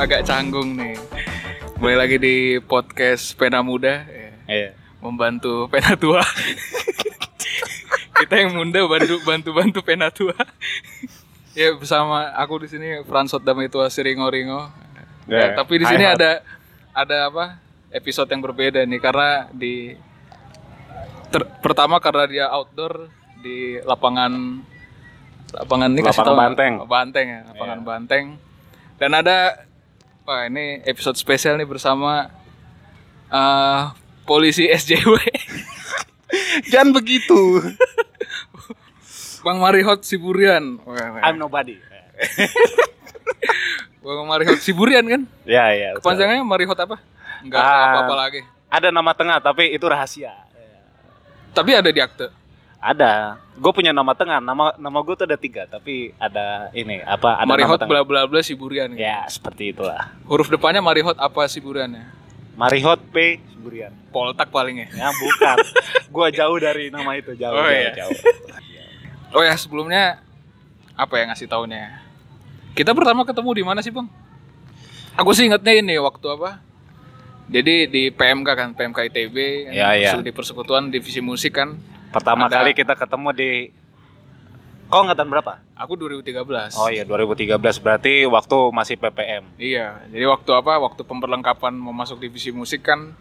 agak canggung nih. Mulai lagi di podcast Pena Muda. ya. Iya. Membantu Pena Tua. Kita yang muda bantu bantu bantu Pena Tua. ya bersama aku di sini Fransot Damai Tua Siringo Ringo. Ya, tapi di sini ada ada apa? Episode yang berbeda nih karena di ter- pertama karena dia outdoor di lapangan lapangan ini kasih Lapangan? Banteng. Banteng ya, lapangan Iya. Banteng. Dan ada wah ini episode spesial nih bersama eh, polisi SJW Jangan begitu. Bang Marihot Siburian. I'm nobody. Bang Marihot Siburian kan? Ya, ya. Kepanjangannya Marihot apa? Enggak Ah. apa-apa lagi. Ada nama tengah tapi itu rahasia. Tapi ada di akte. Ada. Gue punya nama tengah. Nama nama gue tuh ada tiga, tapi ada ini apa? Ada Marihot bla bla bla Siburian. gitu. Ya, seperti itulah. Huruf depannya Marihot apa Siburiannya? Marihot P Burian. Poltak paling ya. Bukan. gua jauh dari nama itu, jauh, Oh, jauh, iya. jauh. Oh ya sebelumnya apa ya ngasih taunya? Kita pertama ketemu di mana sih bang? Aku sih ingetnya ini waktu apa? Jadi di PMK kan, PMK ITB, kan, Ya, ya. di persekutuan divisi musik kan. Pertama Ada- kali kita ketemu di Kau angkatan berapa? Aku 2013. Oh iya 2013 berarti waktu masih PPM. Iya, jadi waktu apa? Waktu pemberlengkapan mau masuk divisi musik kan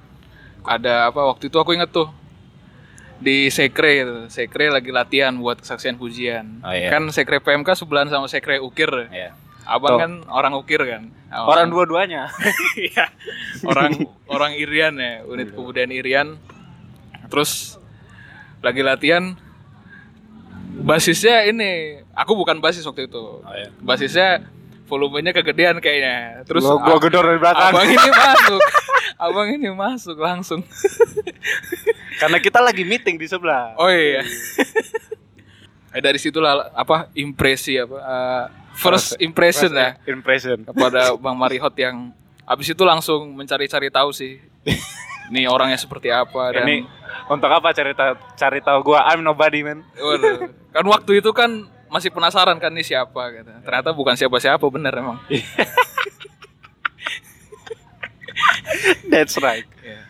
ada apa? Waktu itu aku inget tuh di sekre gitu. Sekre lagi latihan buat kesaksian pujian. Oh, iya. Kan sekre PMK sebelahan sama sekre ukir. Iya. Abang Tuh. kan orang ukir kan. Orang dua-duanya. Iya. orang orang Irian ya, unit kebudayaan Irian. Terus lagi latihan basisnya ini, aku bukan basis waktu itu. Oh, iya. Basisnya volumenya kegedean kayaknya. Terus Gua- gua gedor dari belakang. Abang ini masuk. abang ini masuk langsung. Karena kita lagi meeting di sebelah. Oh iya. eh, dari situlah apa impresi apa eh, first impression ya Impression. kepada Bang Marihot yang habis itu langsung mencari-cari tahu sih. Nih orangnya seperti apa dan Ini untuk apa cari tahu cari tahu gua I'm nobody man. Waduh. kan waktu itu kan masih penasaran kan nih siapa gitu. Ternyata bukan siapa-siapa bener emang. That's right. Iya.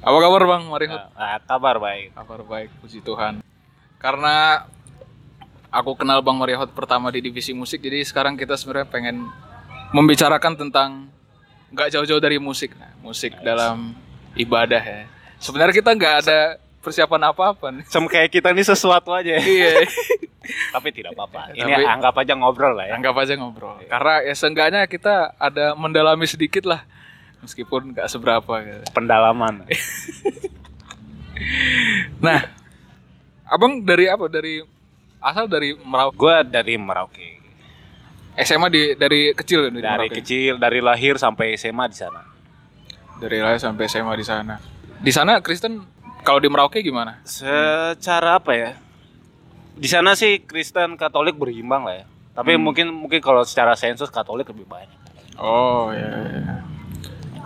Apa kabar Bang Marihot? Ah, kabar baik. Kabar baik, puji Tuhan. Karena aku kenal Bang Marihot pertama di divisi musik, jadi sekarang kita sebenarnya pengen membicarakan tentang nggak jauh-jauh dari musik, Nah, musik dalam ibadah ya. Sebenarnya kita nggak ada persiapan apa-apa nih. Sama kayak kita ini sesuatu aja. Iya, Tapi tidak apa-apa. Ini Tapi- anggap aja ngobrol lah ya. anggap aja ngobrol. Karena ya seenggaknya kita ada mendalami sedikit lah, meskipun nggak seberapa. Gitu. Pendalaman. Nah, abang dari apa? Dari asal dari Merauke. gua dari Merauke. SMA di dari kecil di Dari Merauke? kecil, dari lahir sampai SMA di sana. Dari lahir sampai SMA di sana. Di sana Kristen kalau di Merauke gimana? Secara apa ya? Di sana sih Kristen Katolik berimbang lah ya. Tapi mungkin mungkin kalau secara sensus Katolik lebih banyak. Oh ya. ya.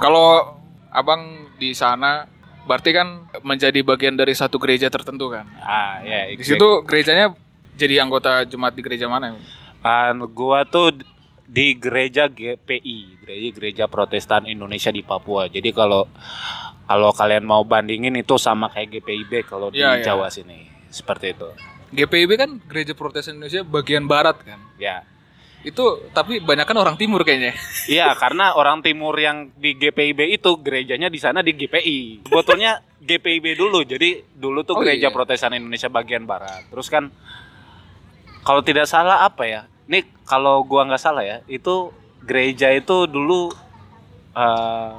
Kalau abang di sana berarti kan menjadi bagian dari satu gereja tertentu kan? Ah ya. Di situ gerejanya jadi anggota jemaat di gereja mana? kan gua tuh di gereja GPI, gereja Gereja Protestan Indonesia di Papua. Jadi kalau kalau kalian mau bandingin itu sama kayak GPIB kalau di Iya, iya. Jawa sini. Seperti itu. GPIB kan Gereja Protestan Indonesia bagian barat kan? Ya. Itu tapi banyak kan orang timur kayaknya. Iya, karena orang timur yang di GPIB itu gerejanya di sana di GPI. Sebetulnya GPIB dulu. Jadi dulu Oh, tuh Gereja iya. Protestan Indonesia bagian barat. Terus kan kalau tidak salah apa ya? Ini kalau gua nggak salah ya, itu gereja itu dulu eh,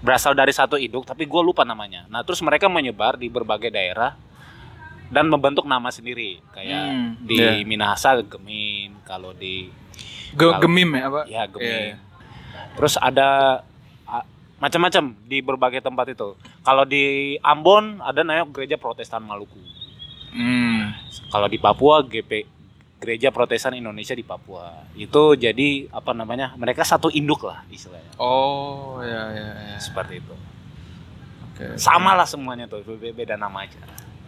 berasal dari satu induk, tapi gua lupa namanya. Nah, terus mereka menyebar di berbagai daerah dan membentuk nama sendiri. Kayak Hmm, di iya. Minahasa Gemin, kalau di Ge gemim ya apa? Ya, Gemim. Iya. Terus ada macam-macam di berbagai tempat itu. Kalau di Ambon ada namanya Gereja Protestan Maluku. Hmm. Kalau di Papua GP Gereja Protestan Indonesia di Papua. Itu jadi apa namanya? Mereka satu induk lah istilahnya. Oh ya ya ya. Seperti itu. Oke. Sama lah semuanya tuh, be- beda nama aja.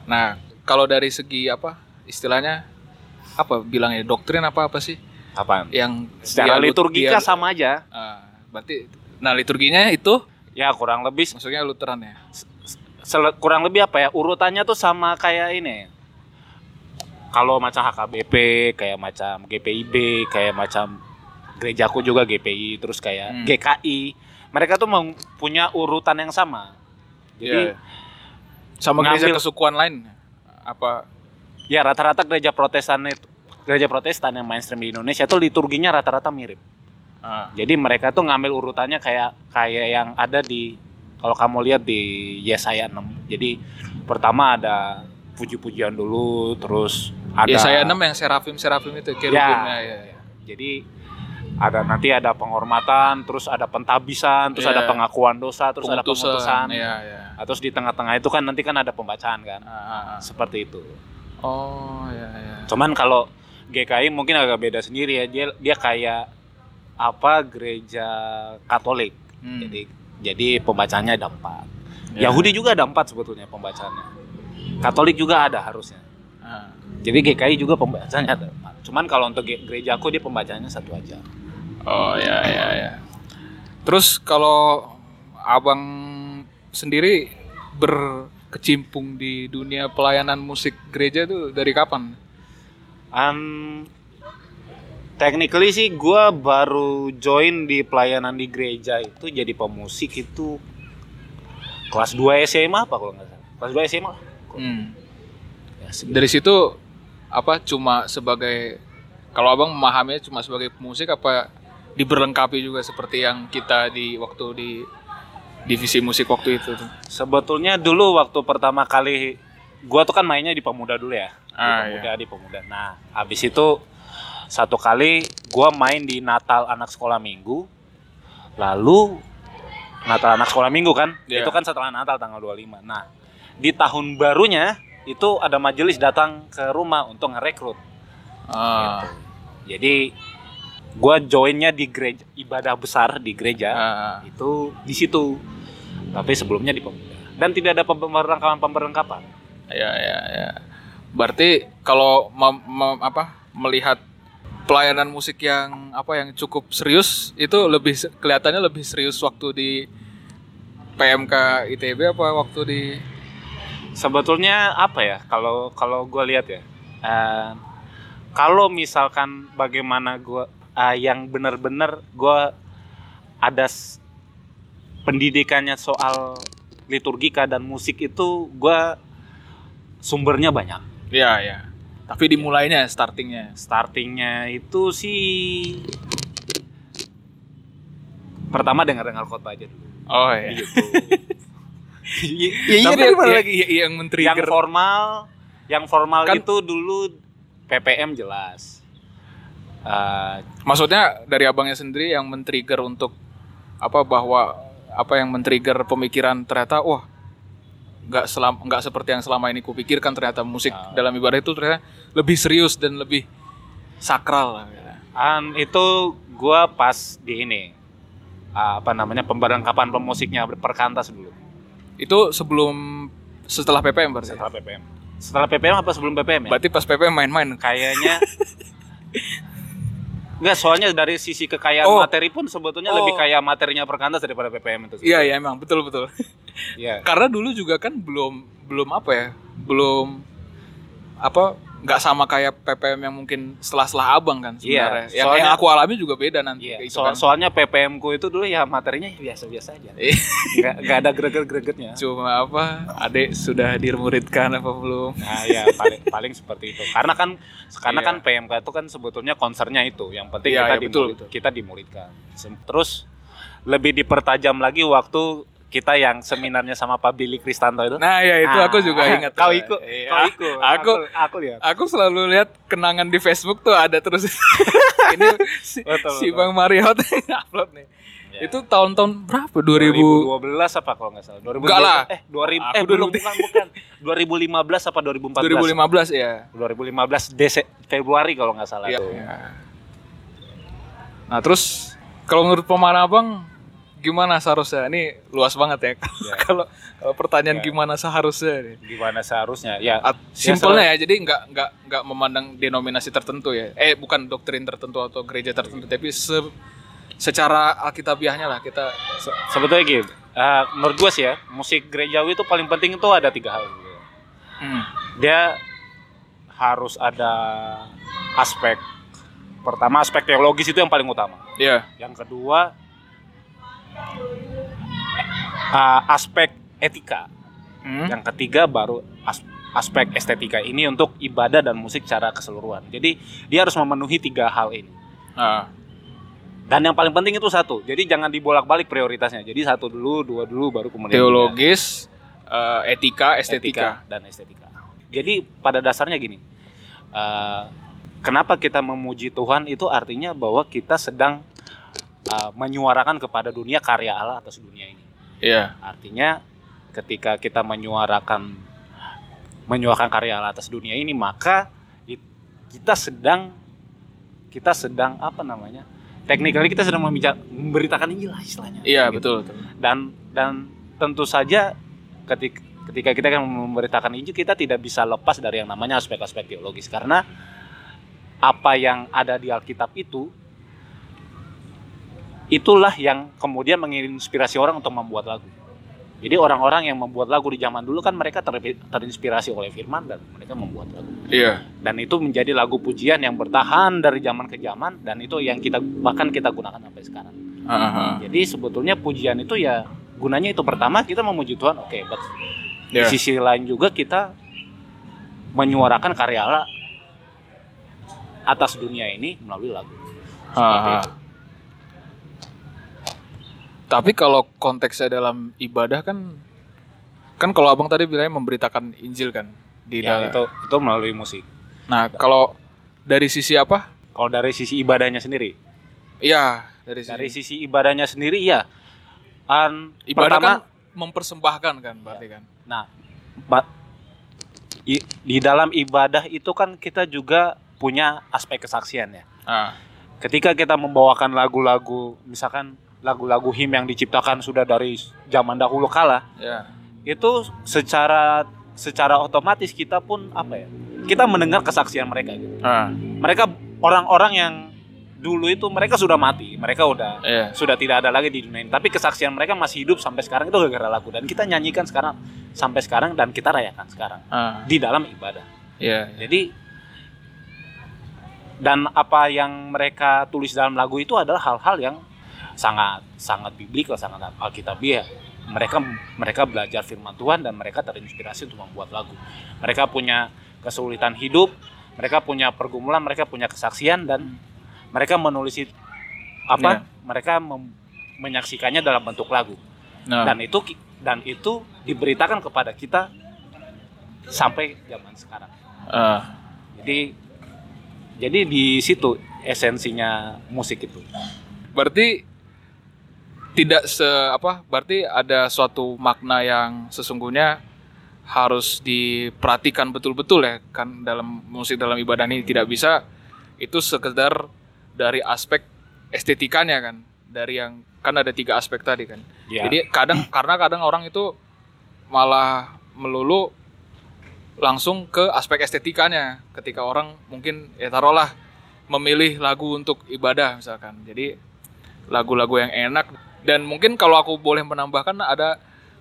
Nah, kalau dari segi apa istilahnya apa bilangnya doktrin apa apa sih Apaan? yang Secara dia- liturgika dia- sama aja. Ah, berarti nah liturginya itu Ya kurang lebih maksudnya Lutheran ya. kurang lebih apa ya urutannya tuh sama kayak ini. Kalau macam HKBP, kayak macam GPIB, kayak macam gerejaku juga GPI, terus kayak Hmm. GKI. Mereka tuh punya urutan yang sama. Jadi Iya. sama gereja ngambil- kesukuan lain apa ya rata-rata gereja Protestan itu gereja Protestan yang mainstream di Indonesia tuh liturginya rata-rata mirip. ah, Jadi mereka tuh ngambil urutannya kayak kayak yang ada di kalau kamu lihat di Yesaya 6. Jadi pertama ada puji-pujian dulu, terus ada ya saya enam yang serafim serafim itu kerubimnya ya. ya. Jadi ada nanti ada penghormatan, terus ada pentabisan, terus Iya. ada pengakuan dosa, terus ada Pengutusan, pemutusan. ya ya Nah, terus di tengah-tengah itu kan nanti kan ada pembacaan kan. Ah, ah, ah. Seperti itu. oh ya ya Cuman kalau GKI mungkin agak beda sendiri ya. Dia dia kayak apa gereja Katolik. Hmm. Jadi jadi pembacanya ada empat. Ya. Yahudi juga ada empat sebetulnya pembacanya. Katolik juga ada harusnya. Jadi GKI juga pembacanya ada empat. Cuman kalau untuk ge- gerejaku dia pembacanya satu aja. Oh ya ya ya. Terus kalau abang sendiri berkecimpung di dunia pelayanan musik gereja tuh dari kapan? Um, technically sih gue baru join di pelayanan di gereja itu jadi pemusik itu kelas 2 SMA apa kalau nggak salah. Kelas 2 SMA. lah. Hmm. Ya, segitu. Dari situ apa cuma sebagai kalau abang memahaminya cuma sebagai pemusik apa diberlengkapi juga seperti yang kita di waktu di divisi musik waktu itu tuh. Sebetulnya dulu waktu pertama kali gua tuh kan mainnya di pemuda dulu ya. Di Ah, pemuda di pemuda. Nah, habis itu satu kali gua main di Natal anak sekolah minggu. Lalu Natal anak sekolah minggu kan? Iya. Itu kan setelah Natal tanggal 25. Nah, di tahun barunya itu ada majelis datang ke rumah untuk ngerekrut. Ah, Jadi gua joinnya di gereja ibadah besar di gereja. ah, Itu di situ. Tapi sebelumnya di pemuda. Dan tidak ada pemberlengkapan-pemberlengkapan. ya ya ya. Berarti kalau mem- mem- apa melihat pelayanan musik yang apa yang cukup serius itu lebih kelihatannya lebih serius waktu di PMK ITB apa waktu di sebetulnya apa ya kalau kalau gue lihat ya eh, kalau misalkan bagaimana gue yang benar-benar gue ada pendidikannya soal liturgika dan musik itu gue sumbernya banyak ya ya. Tapi dimulainya startingnya. startingnya itu sih pertama dengar-dengar khotbah aja dulu Oh iya. gitu. Iya, Tapi tadi ya- mana ya- lagi yang yang men-trigger formal yang formal Kan- itu dulu PPM jelas Eh, Maksudnya dari abangnya sendiri yang men-trigger untuk apa bahwa apa yang men-trigger pemikiran ternyata wah nggak selam nggak seperti yang selama ini kupikirkan ternyata musik Ah. dalam ibadah itu ternyata lebih serius dan lebih sakral lah. an itu gua pas di ini ah, apa namanya pemberlengkapan pemusiknya perkantas dulu Itu sebelum setelah PPM berarti. setelah PPM setelah PPM apa sebelum PPM ya Berarti pas PPM main-main. kayaknya Enggak, soalnya dari sisi kekayaan Oh. materi pun sebetulnya Oh. lebih kaya materinya perkantas daripada PPM itu. Iya iya emang betul betul. Iya. Karena dulu juga kan belum belum apa ya belum apa nggak sama kayak PPM yang mungkin setelah-setelah abang kan sebenarnya. Iya, yang, soalnya- yang aku alami juga beda nanti. Iya, kayak gitu so- kan. soalnya PPM ku itu dulu ya materinya biasa-biasa aja. Iya. Nggak, nggak ada greget-gregetnya. Cuma apa? Adek sudah dimuridkan apa belum? Nah, ya paling paling seperti itu. Karena kan karena Iya. kan PMK itu kan sebetulnya concernnya itu. Yang penting Iya, kita betul, dimurid- betul. kita dimuridkan. Terus lebih dipertajam lagi waktu kita yang seminarnya sama Pak Billy Kristanto itu. Nah ya itu Ah, aku juga ingat. Kau ikut, Iya. kau ikut. Aku aku lihat. aku selalu lihat kenangan di Facebook tuh ada terus. Ini si, Betul, si betul. Bang Mariot upload nih. Ya. Itu tahun-tahun berapa? 2000 2012 apa kalau nggak salah? 2012. Enggak lah. Eh, 2000 Aku eh belum 2000. bukan bukan. 2015 apa 2014? 2015 ya. 2015 Dese Februari kalau nggak salah Iya. tuh. Nah terus kalau menurut pemahaman abang gimana seharusnya? Ini luas banget ya. Ya. Kalau kalau pertanyaan Ya. gimana seharusnya nih. Gimana seharusnya? Ya, At- Simpelnya ya, jadi nggak nggak nggak memandang denominasi tertentu ya. Eh bukan doktrin tertentu atau gereja tertentu, tapi se- secara alkitabiahnya lah kita. Se- sebetulnya gitu. eh, menurut gue sih ya, musik gerejawi itu paling penting itu ada tiga hal. Hmm. Dia harus ada aspek pertama aspek teologis itu yang paling utama. Iya. Yang kedua eh, aspek etika. Hmm. Yang ketiga baru as- aspek estetika ini untuk ibadah dan musik secara keseluruhan. Jadi dia harus memenuhi tiga hal ini. Ah. Dan yang paling penting itu satu. Jadi jangan dibolak-balik prioritasnya. Jadi satu dulu, dua dulu, baru kemudian. Teologis, eh, etika, estetika. dan estetika. Jadi pada dasarnya gini, eh, kenapa kita memuji Tuhan itu artinya bahwa kita sedang eh, menyuarakan kepada dunia karya Allah atas dunia ini. Iya. Artinya ketika kita menyuarakan menyuarakan karya Allah atas dunia ini, maka it- kita sedang kita sedang apa namanya? Teknikally kita sedang memberitakan Injil lah istilahnya. Iya Gitu betul. betul. dan dan tentu saja ketika ketika kita akan memberitakan Injil kita tidak bisa lepas dari yang namanya aspek-aspek teologis karena apa yang ada di Alkitab itu itulah yang kemudian menginspirasi orang untuk membuat lagu. Jadi orang-orang yang membuat lagu di zaman dulu kan mereka ter- terinspirasi oleh firman dan mereka membuat lagu. Iya. Dan itu menjadi lagu pujian yang bertahan dari zaman ke zaman dan itu yang kita bahkan kita gunakan sampai sekarang. Ah. Jadi sebetulnya pujian itu ya gunanya itu pertama kita memuji Tuhan, oke, but Iya. di sisi lain juga kita menyuarakan karya Allah atas dunia ini melalui lagu. Tapi kalau konteksnya dalam ibadah kan kan kalau abang tadi bilangnya memberitakan Injil kan di Ya, dalam. itu itu melalui musik. Nah kalau dari sisi apa? Kalau dari sisi ibadahnya sendiri, Iya dari sisi dari sisi ibadahnya sendiri ya. An, ibadah pertama, kan mempersembahkan kan berarti kan. Nah, ba- i- di dalam ibadah itu kan kita juga punya aspek kesaksian ya. Ah, ketika kita membawakan lagu-lagu misalkan lagu-lagu him yang diciptakan sudah dari zaman dahulu kala ya. itu secara secara otomatis kita pun apa ya kita mendengar kesaksian mereka gitu Ah, mereka orang-orang yang dulu itu mereka sudah mati mereka udah iya. sudah tidak ada lagi di dunia ini tapi kesaksian mereka masih hidup sampai sekarang itu gara-gara lagu dan kita nyanyikan sekarang sampai sekarang dan kita rayakan sekarang Ah, di dalam ibadah iya. jadi dan apa yang mereka tulis dalam lagu itu adalah hal-hal yang sangat sangat biblikal, sangat alkitabiah. Mereka mereka belajar firman Tuhan dan mereka terinspirasi untuk membuat lagu. Mereka punya kesulitan hidup, mereka punya pergumulan, mereka punya kesaksian dan mereka menulis apa? Mereka mem- menyaksikannya dalam bentuk lagu. Nah, Dan itu dan itu diberitakan kepada kita sampai zaman sekarang. ah, Jadi jadi di situ esensinya musik itu. berarti tidak se apa? Berarti ada suatu makna yang sesungguhnya harus diperhatikan betul-betul ya kan dalam musik dalam ibadah ini tidak bisa itu sekedar dari aspek estetikanya kan dari yang kan ada tiga aspek tadi kan Ya. jadi kadang karena kadang orang itu malah melulu langsung ke aspek estetikanya ketika orang mungkin ya taruhlah memilih lagu untuk ibadah misalkan jadi lagu-lagu yang enak dan mungkin kalau aku boleh menambahkan ada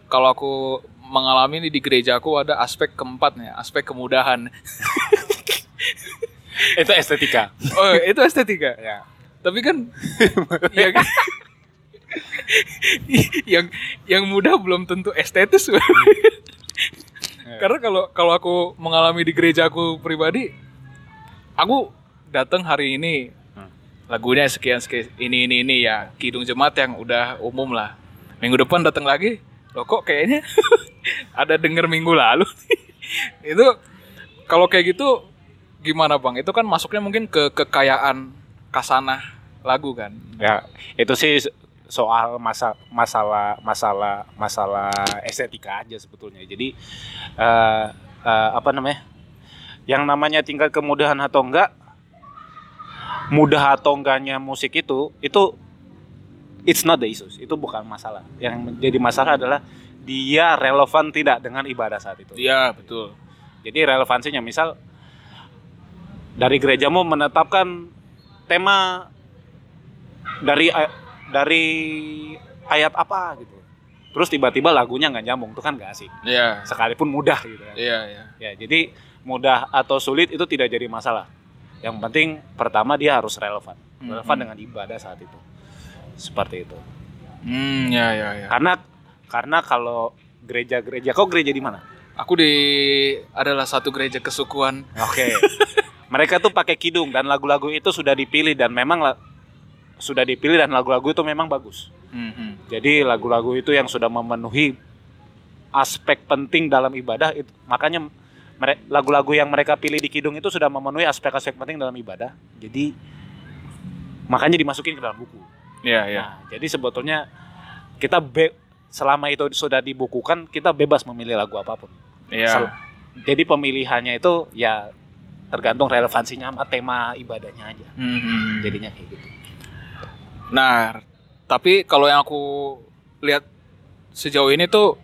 kalau aku mengalami ini di gerejaku ada aspek keempatnya aspek kemudahan itu estetika. oh itu estetika ya. tapi kan ya kan yang yang mudah belum tentu estetis karena kalau kalau aku mengalami di gerejaku pribadi aku datang hari ini Hmm. Lagunya sekian sekian ini ini ini ya. Kidung jemaat yang udah umum lah. Minggu depan datang lagi. Loh kok kayaknya ada denger minggu lalu itu kalau kayak gitu gimana bang? Itu kan masuknya mungkin ke kekayaan kasanah lagu kan? Ya, itu sih soal masa masalah masalah masalah estetika aja sebetulnya. Jadi eh, eh, apa namanya? Yang namanya tingkat kemudahan atau enggak mudah atau enggaknya musik itu itu it's not the issues. Itu bukan masalah. Yang menjadi masalah adalah dia relevan tidak dengan ibadah saat itu. Iya, betul. Jadi relevansinya misal dari gerejamu menetapkan tema dari ay- dari ayat apa gitu. Terus tiba-tiba lagunya nggak nyambung, itu kan gak asik. Iya. Sekalipun mudah gitu kan. Iya, iya. Ya, jadi mudah atau sulit itu tidak jadi masalah. Yang penting pertama dia harus relevan. Relevan Mhm. dengan ibadah saat itu. Seperti itu. Hmm, ya, ya, ya. Karena karena kalau gereja-gereja, kau gereja di mana? Aku di adalah satu gereja kesukuan. Oke. Mereka tuh pakai kidung dan lagu-lagu itu sudah dipilih dan memang la- sudah dipilih dan lagu-lagu itu memang bagus. Hmm, hmm. Jadi lagu-lagu itu yang sudah memenuhi aspek penting dalam ibadah itu makanya lagu-lagu yang mereka pilih di kidung itu sudah memenuhi aspek-aspek penting dalam ibadah. Jadi makanya dimasukin ke dalam buku. Iya, iya. Nah, jadi sebetulnya kita be- selama itu sudah dibukukan kita bebas memilih lagu apa pun. Iya. Sel- Jadi pemilihannya itu ya tergantung relevansinya sama tema ibadahnya aja. Hmm, hmm. Jadinya kayak gitu. Nah, tapi kalau yang aku lihat sejauh ini tuh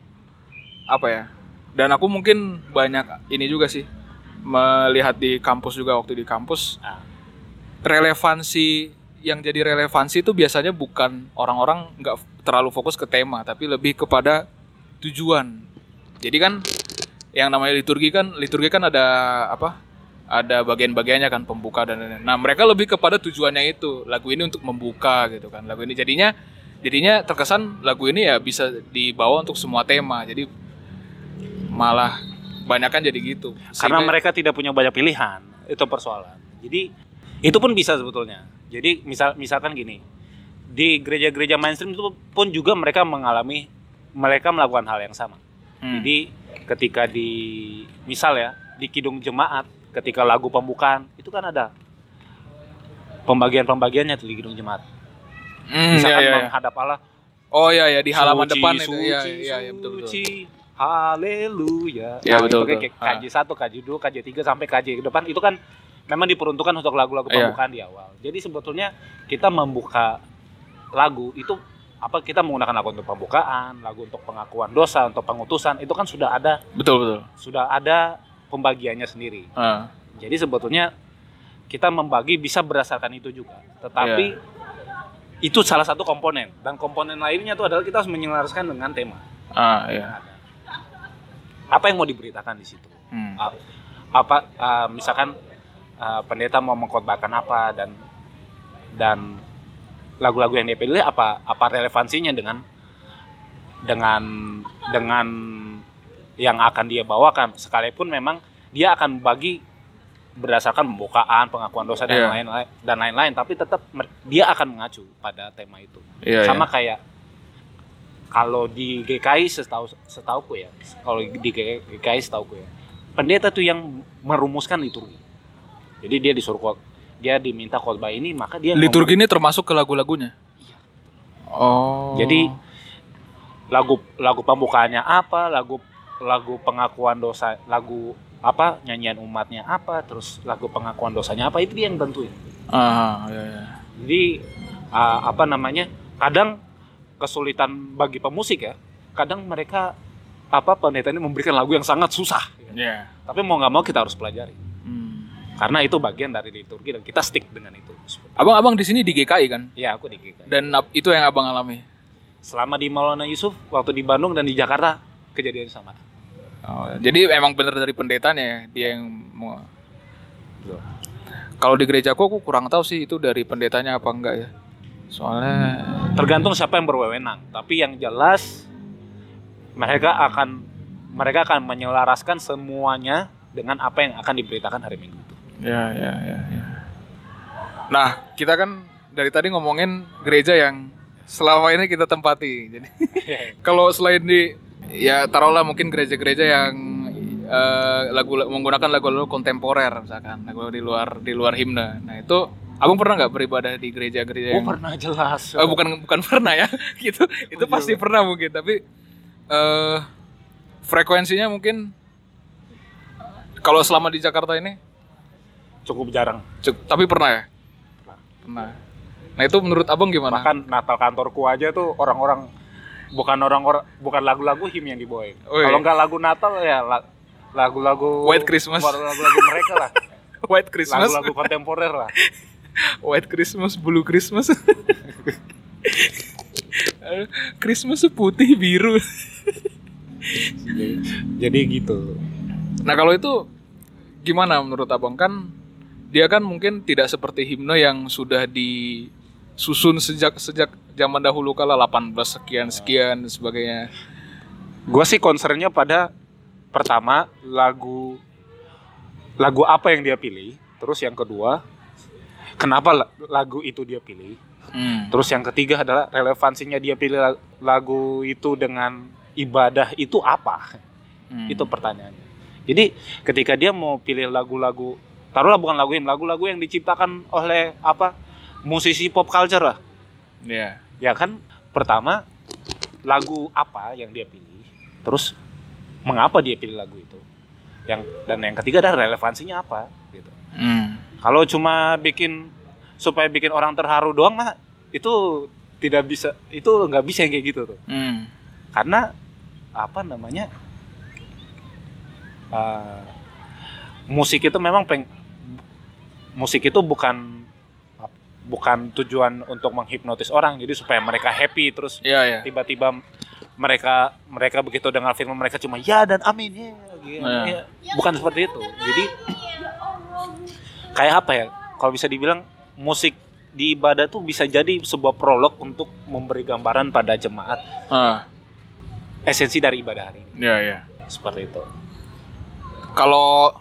apa ya? Dan aku mungkin banyak ini juga sih melihat di kampus juga waktu di kampus Ah. relevansi yang jadi relevansi itu biasanya bukan orang-orang nggak terlalu fokus ke tema tapi lebih kepada tujuan. Jadi kan yang namanya liturgi kan liturgi kan ada apa? Ada bagian-bagiannya kan pembuka dan lain-lain. Nah, mereka lebih kepada tujuannya itu. Lagu ini untuk membuka gitu kan. Lagu ini jadinya jadinya terkesan lagu ini ya bisa dibawa untuk semua tema. Jadi malah banyak kan jadi gitu. Karena Sehingga- mereka tidak punya banyak pilihan, itu persoalan. Jadi itu pun bisa sebetulnya. Jadi misal misalkan gini, di gereja-gereja mainstream itu pun juga mereka mengalami mereka melakukan hal yang sama. Hmm. Jadi ketika di misal ya di kidung jemaat ketika lagu pembukaan itu kan ada pembagian-pembagiannya tuh di kidung jemaat. Hmm, Misalkan iya, iya, iya. menghadap Allah Oh iya ya di halaman Suci, depan itu suci, iya iya iya betul betul. suci, Haleluya. Ya, Nah, betul, kayak betul. KJ 1, KJ 2, KJ 3 sampai KJ ke depan itu kan memang diperuntukkan untuk lagu-lagu Iya. pembukaan di awal. Jadi sebetulnya kita membuka lagu itu apa kita menggunakan lagu untuk pembukaan, lagu untuk pengakuan dosa, untuk pengutusan itu kan sudah ada Betul betul. sudah ada pembagiannya sendiri. Ah, Jadi sebetulnya kita membagi bisa berdasarkan itu juga. Tetapi Iya. itu salah satu komponen dan komponen lainnya itu adalah kita harus menyelaraskan dengan tema. ah iya. Apa yang mau diberitakan di situ? Hmm. A- Apa ah, misalkan ah, pendeta mau mengkhotbahkan apa dan dan lagu-lagu yang dia pilih apa apa relevansinya dengan dengan dengan yang akan dia bawakan sekalipun memang dia akan bagi berdasarkan pembukaan pengakuan dosa dan Iya. lain-lain dan lain-lain tapi tetap dia akan mengacu pada tema itu Iya, sama iya. kayak kalau di GKI setahu setauku ya kalau di GKI setauku ya pendeta tuh yang merumuskan liturgi jadi dia disuruh dia diminta khotbah ini maka dia Liturgi ini termasuk ke lagu-lagunya. Oh. Jadi lagu lagu pembukaannya apa, lagu lagu pengakuan dosa, lagu apa nyanyian umatnya apa, terus lagu pengakuan dosanya apa itu dia yang tentuin. ah iya, iya. Jadi uh, apa namanya? Kadang kesulitan bagi pemusik ya. Kadang mereka apa pendeta ini memberikan lagu yang sangat susah. Iya. Tapi mau nggak mau kita harus pelajari. Hmm. Karena itu bagian dari liturgi dan kita stick dengan itu. Abang-abang di sini di GKI kan? Ya aku di GKI. Dan itu yang abang alami. Selama di Maulana Yusuf, waktu di Bandung dan di Jakarta kejadian sama. Oh, jadi emang bener dari pendetanya ya, dia yang mau. Kalau di gerejaku aku kurang tahu sih itu dari pendetanya apa enggak ya. Soalnya tergantung siapa yang berwenang tapi yang jelas mereka akan mereka akan menyelaraskan semuanya dengan apa yang akan diberitakan hari Minggu itu. ya ya ya ya. Nah, kita kan dari tadi ngomongin gereja yang selama ini kita tempati. Jadi kalau selain di ya taruhlah mungkin gereja-gereja yang eh, lagu menggunakan lagu-lagu kontemporer misalkan lagu di luar di luar himne. Nah, itu Abang pernah nggak beribadah di gereja-gereja Oh yang pernah jelas. Eh, bukan bukan pernah ya gitu itu Oh, pasti iya. pernah mungkin tapi eh frekuensinya mungkin kalau selama di Jakarta ini Cukup jarang. cuk- tapi pernah ya Pernah. pernah Nah itu menurut abang gimana? Bahkan Natal kantorku aja tuh orang-orang bukan orang-orang bukan lagu-lagu him yang dibawain. Oh, iya. Kalau nggak lagu Natal ya la- lagu-lagu White Christmas. lagu-lagu mereka lah. White Christmas, Lagu-lagu kontemporer lah. White Christmas, Blue Christmas. Christmas putih biru. Jadi gitu. Nah kalau itu gimana menurut abang kan dia kan mungkin tidak seperti himne yang sudah disusun sejak sejak zaman dahulu kala 18 sekian sekian dan sebagainya. Gue sih concernnya pada pertama lagu lagu apa yang dia pilih. Terus yang kedua kenapa la- lagu itu dia pilih. Hmm. Terus yang ketiga adalah relevansinya dia pilih la- lagu itu dengan ibadah itu apa? Hmm. Itu pertanyaannya. Jadi ketika dia mau pilih lagu-lagu, taruhlah bukan lagu him, lagu-lagu yang diciptakan oleh apa musisi pop culture lah, Ya. ya kan? Pertama lagu apa yang dia pilih, terus mengapa dia pilih lagu itu, yang dan yang ketiga adalah relevansinya apa, gitu. Hmm. Kalau cuma bikin supaya bikin orang terharu doang mah itu tidak bisa, itu nggak bisa yang kayak gitu tuh Hmm. karena apa namanya eh, musik itu memang peng musik itu bukan bukan tujuan untuk menghipnotis orang jadi supaya mereka happy terus Ya ya. tiba-tiba mereka mereka begitu dengar film mereka cuma ya dan amin ya, gitu. Ya. Ya. bukan seperti itu jadi kayak apa ya? Kalau bisa dibilang musik di ibadah tuh bisa jadi sebuah prolog untuk memberi gambaran pada jemaat. Ah, esensi dari ibadah hari ini. Ya ya. seperti itu. Kalau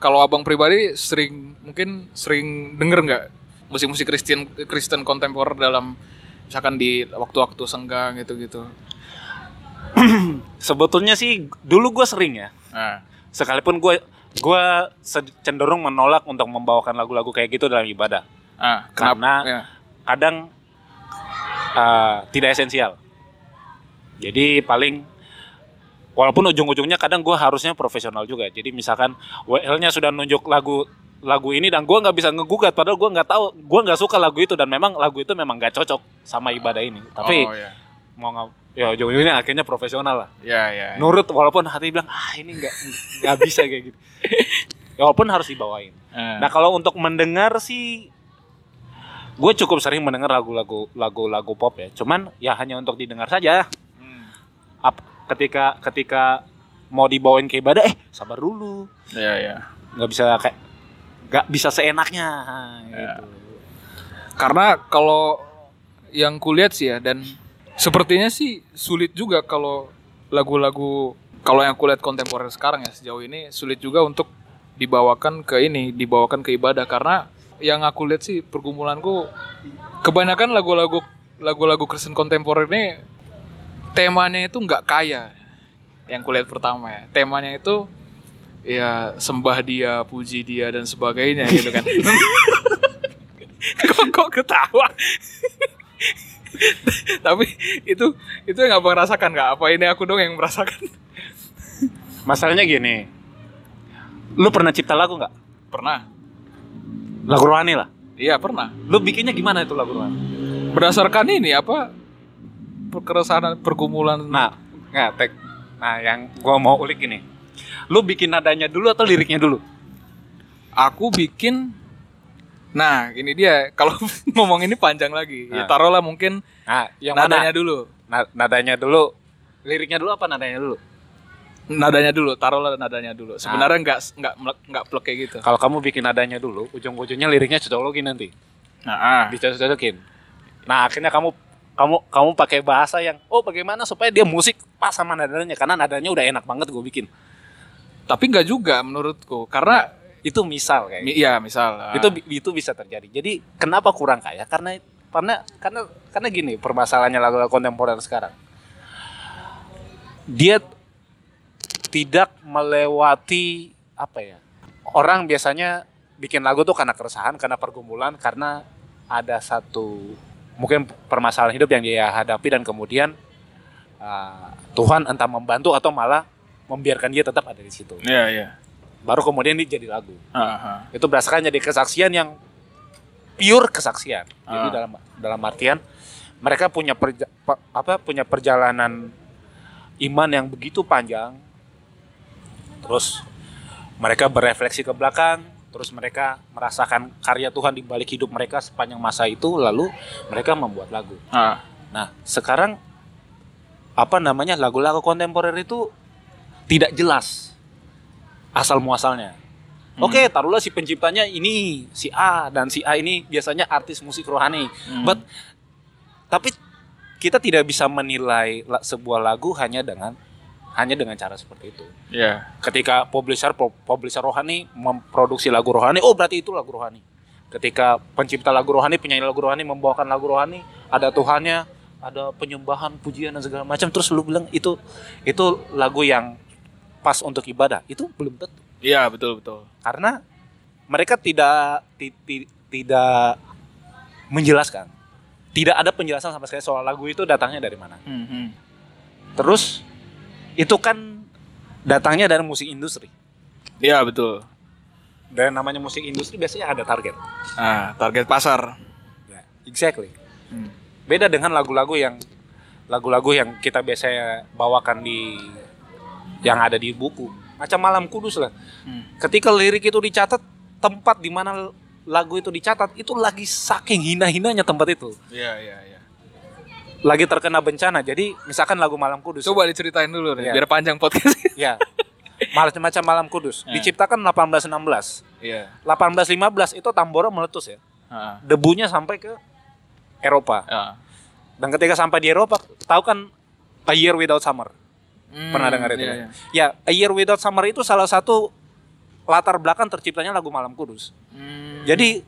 kalau abang pribadi sering mungkin sering denger nggak musik-musik Kristen Kristen kontemporer dalam misalkan di waktu-waktu senggang gitu-gitu. sebetulnya sih dulu gue sering ya. Nah, sekalipun gue gue cenderung menolak untuk membawakan lagu-lagu kayak gitu dalam ibadah ah, Karena- kenapa? Ya. kadang uh, tidak esensial jadi paling walaupun ujung-ujungnya kadang gue harusnya profesional juga jadi misalkan WL-nya sudah nunjuk lagu lagu ini dan gue nggak bisa ngegugat padahal gue nggak tahu gue nggak suka lagu itu dan memang lagu itu memang nggak cocok sama ibadah ini tapi oh, ya. Mau nggak ya ujung-ujungnya akhirnya profesional lah Ya ya. nurut walaupun hati bilang ah ini nggak nggak bisa kayak gitu ya, walaupun harus dibawain Eh, nah kalau untuk mendengar sih gue cukup sering mendengar lagu-lagu lagu-lagu pop ya cuman ya hanya untuk didengar saja hmm. Ap- ketika ketika mau dibawain ke ibadah eh sabar dulu Ya ya. nggak bisa kayak nggak bisa seenaknya Ya. gitu Karena kalau yang kulihat sih ya dan sepertinya sih sulit juga kalau lagu-lagu kalau yang kulihat kontemporer sekarang ya sejauh ini sulit juga untuk dibawakan ke ini, dibawakan ke ibadah karena yang aku lihat sih pergumulanku kebanyakan lagu-lagu lagu-lagu Kristen kontemporer ini temanya itu nggak kaya. Yang kulihat pertama ya, temanya itu ya sembah dia, puji dia dan sebagainya gitu kan. kok kok ketawa tapi itu itu nggak abang rasakan nggak apa ini aku dong yang merasakan? Masalahnya gini. Lu pernah cipta lagu nggak? Pernah. Lagu rohani lah. Iya pernah. Lu bikinnya gimana itu lagu rohani? Berdasarkan ini apa? Keresahan pergumulan. Nah, nggak tek. Nah, yang gua mau ulik ini. Lu bikin nadanya dulu atau liriknya dulu? aku bikin nah ini dia kalau ngomong ini panjang lagi ya Nah. taruhlah mungkin Nah, yang nadanya mana? dulu Na- nadanya dulu. Liriknya dulu apa nadanya dulu? nadanya dulu taruhlah nadanya dulu sebenarnya nggak nggak mlek- nggak plek kayak gitu Kalau kamu bikin nadanya dulu, ujung-ujungnya liriknya cocok nanti. nah ah. Dicocok-cocokin. Nah, akhirnya kamu kamu kamu pakai bahasa yang oh bagaimana supaya dia musik pas sama nadanya karena nadanya udah enak banget gue bikin. tapi nggak juga menurutku karena Itu misal kayak. mi- iya misal ah. itu itu bisa terjadi. Jadi kenapa kurang kaya? Karena karena karena karena gini permasalahannya lagu-lagu kontemporer sekarang. Dia tidak melewati apa ya? Orang biasanya bikin lagu tuh karena keresahan, karena pergumulan, karena ada satu mungkin permasalahan hidup yang dia hadapi dan kemudian uh, Tuhan entah membantu atau malah membiarkan dia tetap ada di situ. iya iya Baru kemudian dia jadi lagu ah. itu berdasarkan jadi kesaksian yang pure kesaksian. Jadi Ah. dalam dalam artian mereka punya perja- pa- apa punya perjalanan iman yang begitu panjang. Terus mereka berefleksi ke belakang, terus mereka merasakan karya Tuhan di balik hidup mereka sepanjang masa itu lalu mereka membuat lagu. Ah, Nah, sekarang apa namanya lagu-lagu kontemporer itu tidak jelas asal muasalnya. Oke, taruhlah si penciptanya ini si A dan si A ini biasanya artis musik rohani. Hmm. But tapi kita tidak bisa menilai la- sebuah lagu hanya dengan hanya dengan cara seperti itu. ya. Ketika publisher pu- publisher rohani memproduksi lagu rohani, oh berarti itu lagu rohani. Ketika pencipta lagu rohani, penyanyi lagu rohani membawakan lagu rohani, ada Tuhannya, ada penyembahan, pujian dan segala macam. Terus lu bilang itu itu lagu yang pas untuk ibadah. Itu belum tentu. Iya, betul betul. Karena mereka tidak ti- ti- tidak menjelaskan. Tidak ada penjelasan sama sekali soal lagu itu datangnya dari mana. Hmm, hmm. Terus itu kan datangnya dari musik industri. Iya, betul. Dan namanya musik industri biasanya ada target. Ah, target pasar. Ya, exactly. Hmm. Beda dengan lagu-lagu yang lagu-lagu yang kita biasanya bawakan di yang ada di buku. Macam Malam Kudus lah. Hmm. Ketika lirik itu dicatat, tempat di mana lagu itu dicatat itu lagi saking hina-hinanya tempat itu. Iya, iya, iya. Lagi terkena bencana. Jadi misalkan lagu Malam Kudus. Coba diceritain dulu nih, Iya. biar panjang podcast. Ya. Macam-macam Malam Kudus. Ya. Diciptakan 1816. Iya. 1815 itu Tambora meletus ya. Ah, Debunya sampai ke Eropa. ah. Dan ketika sampai di Eropa, tahu kan A Year Without Summer? Hmm, Pernah dengar itu? iya, kan? iya. Ya, A Year Without Summer itu salah satu latar belakang terciptanya lagu Malam Kudus. Hmm. Jadi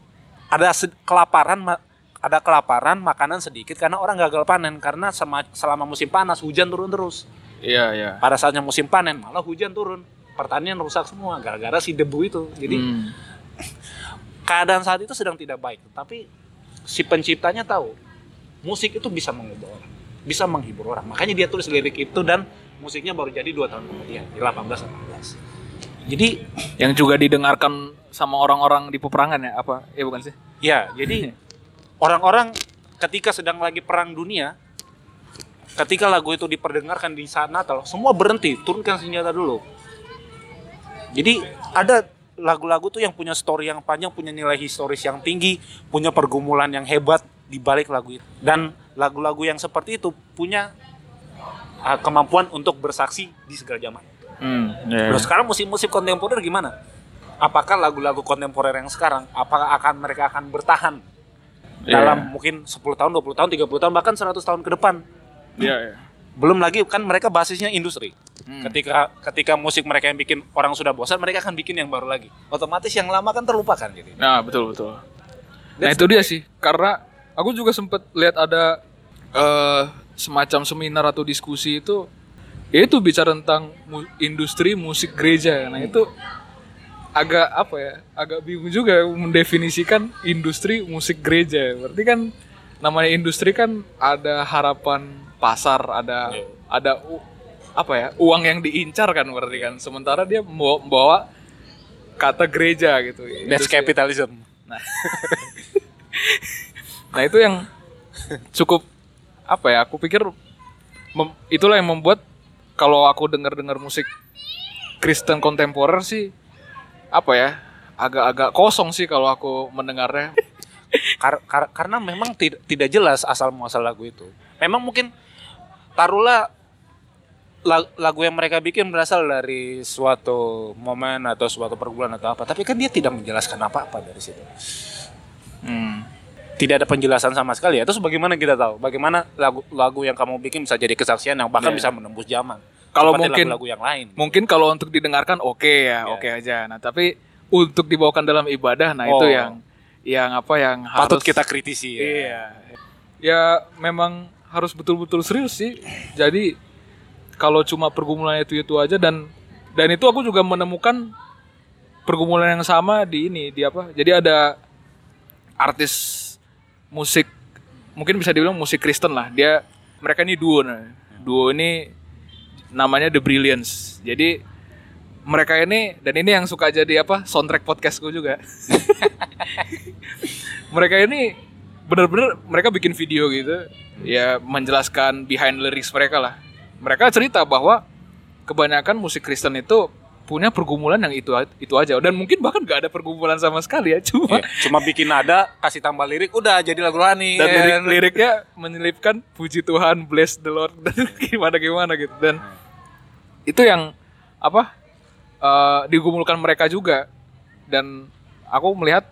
ada kelaparan ada kelaparan makanan sedikit karena orang gagal panen karena selama musim panas hujan turun terus. Iya, iya. Pada saatnya musim panen malah hujan turun. Pertanian rusak semua gara-gara si debu itu. Jadi Hmm. keadaan saat itu sedang tidak baik, tapi si penciptanya tahu musik itu bisa mengubah orang, bisa menghibur orang. Makanya dia tulis lirik itu dan musiknya baru jadi dua tahun kemudian di 1818. Jadi yang juga didengarkan sama orang-orang di peperangan ya apa? Ya bukan sih? ya, jadi orang-orang ketika sedang lagi perang dunia, ketika lagu itu diperdengarkan di saat Natal, semua berhenti, turunkan senjata dulu. Jadi ada lagu-lagu tuh yang punya story yang panjang, punya nilai historis yang tinggi, punya pergumulan yang hebat di balik lagu itu. Dan lagu-lagu yang seperti itu punya uh, kemampuan untuk bersaksi di segala zaman. Hmm. iya. Terus sekarang musik-musik kontemporer gimana? Apakah lagu-lagu kontemporer yang sekarang apakah akan mereka akan bertahan Iya. dalam mungkin 10 tahun, 20 tahun, 30 tahun bahkan 100 tahun ke depan? Iya, iya. Belum lagi kan mereka basisnya industri. Hmm. Ketika ketika musik mereka yang bikin orang sudah bosan, mereka akan bikin yang baru lagi. Otomatis yang lama kan terlupakan jadi. Nah, betul betul. Nah, That's itu dia sih. Karena aku juga sempet lihat ada eh semacam seminar atau diskusi itu ya itu bicara tentang mu- industri musik gereja. Nah, itu agak apa ya? Agak bingung juga mendefinisikan industri musik gereja. Berarti kan namanya industri kan ada harapan pasar, ada Iya. ada apa ya? uang yang diincar kan berarti kan. Sementara dia membawa, membawa kata gereja gitu. That's Industri- capitalism. Nah, nah itu yang cukup apa ya? Aku pikir mem- itulah yang membuat kalau aku dengar-dengar musik Kristen kontemporer sih apa ya? Agak-agak kosong sih kalau aku mendengarnya. Kar- kar- karena memang tidak tidak jelas asal muasal lagu itu. Memang mungkin taruhlah la- lagu yang mereka bikin berasal dari suatu momen atau suatu pergumulan atau apa, tapi kan dia tidak menjelaskan apa-apa dari situ. Hmm. Tidak ada penjelasan sama sekali ya. Terus bagaimana kita tahu? Bagaimana lagu lagu yang kamu bikin bisa jadi kesaksian yang bahkan Iya. bisa menembus zaman? Kalau mungkin lagu-lagu yang lain. mungkin kalau untuk didengarkan oke ya, Iya. oke aja. Nah, tapi untuk dibawakan dalam ibadah nah itu Oh. yang yang apa yang Patut harus kita kritisi ya. Iya. Ya memang harus betul-betul serius sih. Jadi kalau cuma pergumulan itu itu aja dan dan itu aku juga menemukan pergumulan yang sama di ini di apa? Jadi ada artis musik mungkin bisa dibilang musik Kristen lah. Dia mereka ini duo nah. Duo ini namanya The Brilliance. Jadi mereka ini dan ini yang suka jadi apa soundtrack podcastku juga. mereka ini bener-bener mereka bikin video gitu ya menjelaskan behind lyrics mereka lah. Mereka cerita bahwa kebanyakan musik Kristen itu punya pergumulan yang itu itu aja dan mungkin bahkan gak ada pergumulan sama sekali ya cuma Iya, Cuma bikin nada, kasih tambah lirik, udah jadi lagu rohani. dan ya lirik kan? liriknya menyelipkan puji Tuhan bless the Lord dan gimana gimana gitu dan itu yang apa eh, digumulkan mereka juga dan aku melihat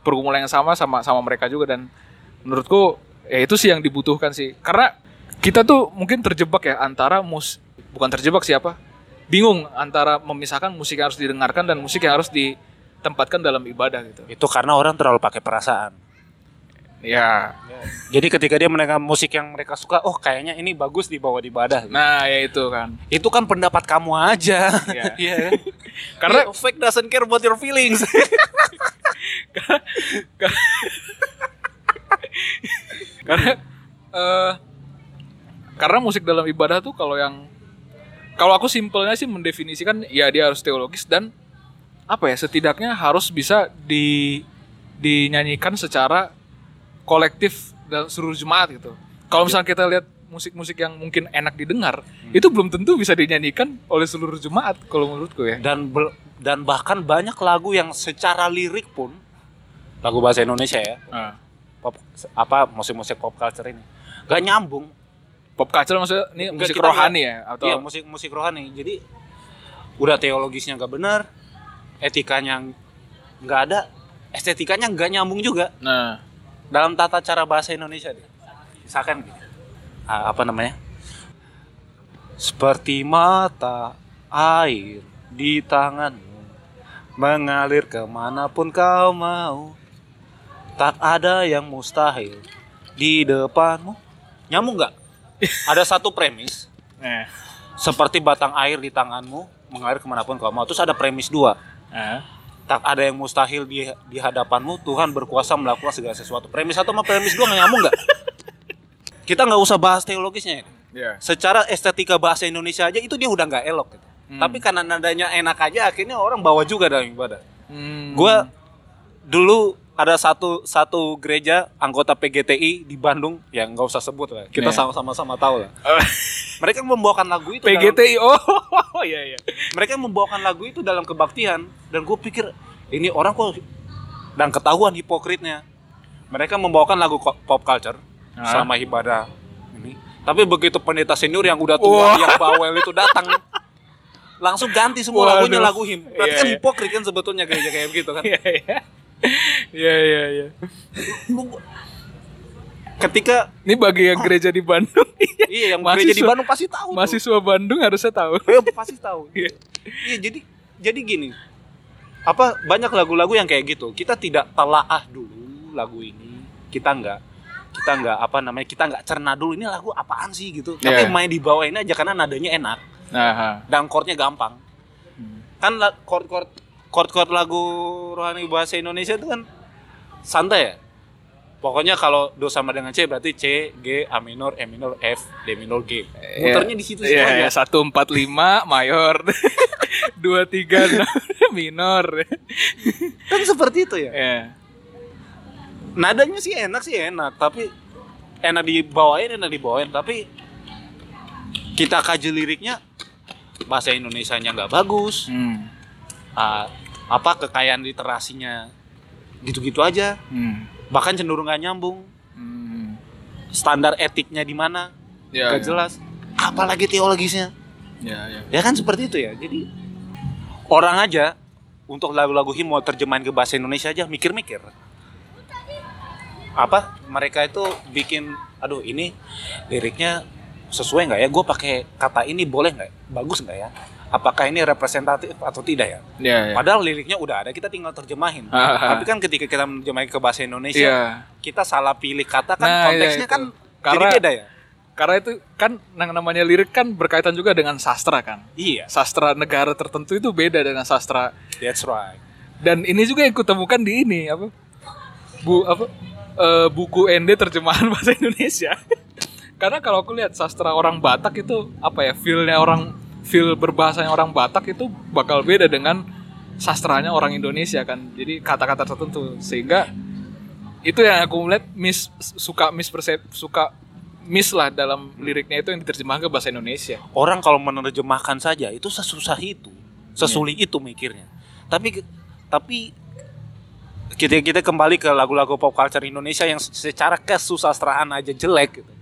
pergumulan yang sama sama sama mereka juga dan menurutku ya itu sih yang dibutuhkan sih karena kita tuh mungkin terjebak ya antara mus bukan terjebak siapa bingung antara memisahkan musik yang harus didengarkan dan musik yang harus ditempatkan dalam ibadah gitu Itu karena orang terlalu pakai perasaan. ya Jadi ketika dia mendengar musik yang mereka suka, oh kayaknya ini bagus dibawa di ibadah. nah ya itu kan Itu kan pendapat kamu aja. Iya. Iya. kan? karena Yeah, fake doesn't care about your feelings. karena eh karena musik dalam ibadah tuh kalau yang kalau aku simpelnya sih mendefinisikan ya dia harus teologis dan apa ya setidaknya harus bisa di dinyanyikan secara kolektif dan seluruh jemaat gitu. Kalau misalnya kita lihat musik-musik yang mungkin enak didengar, itu belum tentu bisa dinyanyikan oleh seluruh jemaat kalau menurutku ya. dan dan bahkan banyak lagu yang secara lirik pun lagu bahasa Indonesia ya, Nah, pop apa musik-musik pop culture ini gak nyambung. Pop culture maksudnya ini Enggak, musik rohani ya atau Iya, musik-musik rohani. Jadi udah teologisnya gak benar, etikanya nggak ada, estetikanya nggak nyambung juga Nah, dalam tata cara bahasa Indonesia deh. Misalkan ah, apa namanya? Seperti mata air di tanganmu mengalir ke mana pun kau mau, tak ada yang mustahil di depanmu. Nyambung nggak? Ada satu premis, eh, seperti batang air di tanganmu mengalir ke mana pun kau mau. Terus ada premis dua, eh. tak ada yang mustahil di, di hadapanmu Tuhan berkuasa melakukan segala sesuatu premis satu sama premis dua nggak nyambung nggak kita nggak usah bahas teologisnya ini. Ya. secara estetika bahasa Indonesia aja itu dia udah nggak elok gitu. Hmm. tapi karena nadanya enak aja akhirnya orang bawa juga dalam ibadah Hmm. Gua dulu ada satu satu gereja anggota PGTI di Bandung yang nggak usah sebut lah kita Iya. sama-sama sama tahu lah Oh, mereka membawakan lagu itu dalam- PGTI oh iya iya. mereka membawakan lagu itu dalam kebaktian dan gue pikir ini orang kok dan ketahuan hipokritnya mereka membawakan lagu pop culture Hah? selama ibadah ini tapi begitu pendeta senior yang udah tua Wah. yang bawel itu datang langsung ganti semua Waduh. lagunya lagu him berarti Iya, kan iya. hipokrit kan sebetulnya gereja kayak begitu kan Iya iya. Iya iya iya. Ketika Ini bagi yang gereja di Bandung. iya yang Mahasiswa- gereja di Bandung pasti tahu tuh. Mahasiswa Bandung harusnya tahu. Ya, pasti tahu. Iya. Iya, jadi jadi gini. Apa banyak lagu-lagu yang kayak gitu. Kita tidak telaah dulu lagu ini. Kita nggak kita nggak apa namanya kita nggak cerna dulu ini lagu apaan sih gitu. Tapi Iya. main di bawah ini aja karena nadanya enak Nah, ha. dan chordnya gampang. Hmm. Kan la- chord-chord chord-chord lagu rohani bahasa Indonesia itu kan santai ya. Pokoknya kalau do sama dengan C berarti C, G, A minor, E minor, F, D minor, G. Muternya di situ situ Iya, aja. satu empat lima mayor, dua tiga enam minor. Kan seperti itu ya. Ya. nadanya sih enak sih enak tapi enak dibawain enak dibawain tapi kita kaji liriknya bahasa Indonesianya nggak bagus Hmm. Ah, apa kekayaan literasinya? Gitu-gitu aja. Hmm. bahkan cenderung nggak nyambung. Hmm. standar etiknya di mana? Ya, nggak ya. jelas. Apalagi teologisnya. Ya, ya. ya kan seperti itu ya. Jadi orang aja untuk lagu-lagu him mau terjemahin ke bahasa Indonesia aja mikir-mikir. Apa? Mereka itu bikin aduh ini liriknya sesuai nggak ya? Gue pakai kata ini boleh nggak? Bagus nggak ya apakah ini representatif atau tidak ya Ya, ya. padahal liriknya udah ada kita tinggal terjemahin Ah. tapi kan ketika kita menjemahin ke bahasa Indonesia Iya. kita salah pilih kata kan Nah, iya, konteksnya itu. kan Karena- jadi beda ya Karena itu kan yang namanya lirik kan berkaitan juga dengan sastra kan. iya Sastra negara tertentu itu beda dengan sastra that's right dan ini juga yang kutemukan di ini apa bu apa eh, buku ND terjemahan bahasa Indonesia karena kalau aku lihat sastra orang Batak itu apa ya feelnya orang feel berbahasanya orang Batak itu bakal beda dengan sastranya orang Indonesia kan. Jadi kata-kata tertentu sehingga itu yang aku melihat miss suka mispersep suka miss lah dalam liriknya itu yang diterjemahkan ke bahasa Indonesia. orang kalau menerjemahkan saja itu sesusah itu sesulit itu mikirnya tapi tapi kita kita kembali ke lagu-lagu pop culture Indonesia yang secara kesusastraan aja jelek gitu.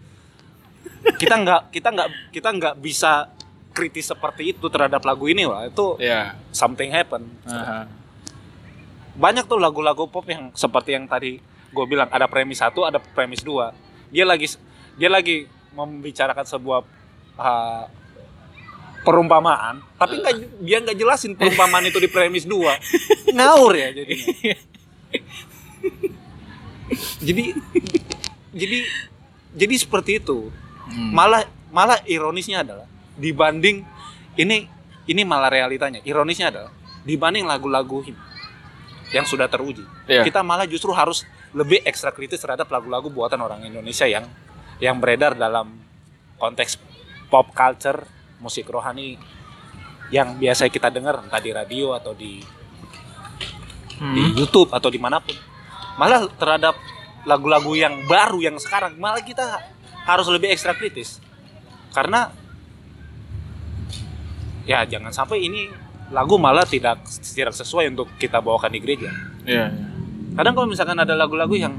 kita nggak kita nggak kita nggak bisa kritis seperti itu terhadap lagu ini lah itu Ya. something happen. Banyak tuh lagu-lagu pop yang seperti yang tadi gue bilang ada premis satu ada premis dua. Dia lagi dia lagi membicarakan sebuah uh, perumpamaan tapi nggak dia nggak jelasin perumpamaan itu di premis dua. Ngawur ya jadinya. Jadi jadi jadi seperti itu. Hmm. malah malah ironisnya adalah dibanding ini ini malah realitanya ironisnya adalah dibanding lagu-lagu yang sudah teruji Iya. kita malah justru harus lebih ekstra kritis terhadap lagu-lagu buatan orang Indonesia yang yang beredar dalam konteks pop culture musik rohani yang biasa kita dengar entah di radio atau di di Hmm. YouTube atau di mana pun malah terhadap lagu-lagu yang baru yang sekarang malah kita harus lebih ekstra kritis karena ya jangan sampai ini lagu malah tidak tidak sesuai untuk kita bawakan di gereja Iya, iya. kadang kalau misalkan ada lagu-lagu yang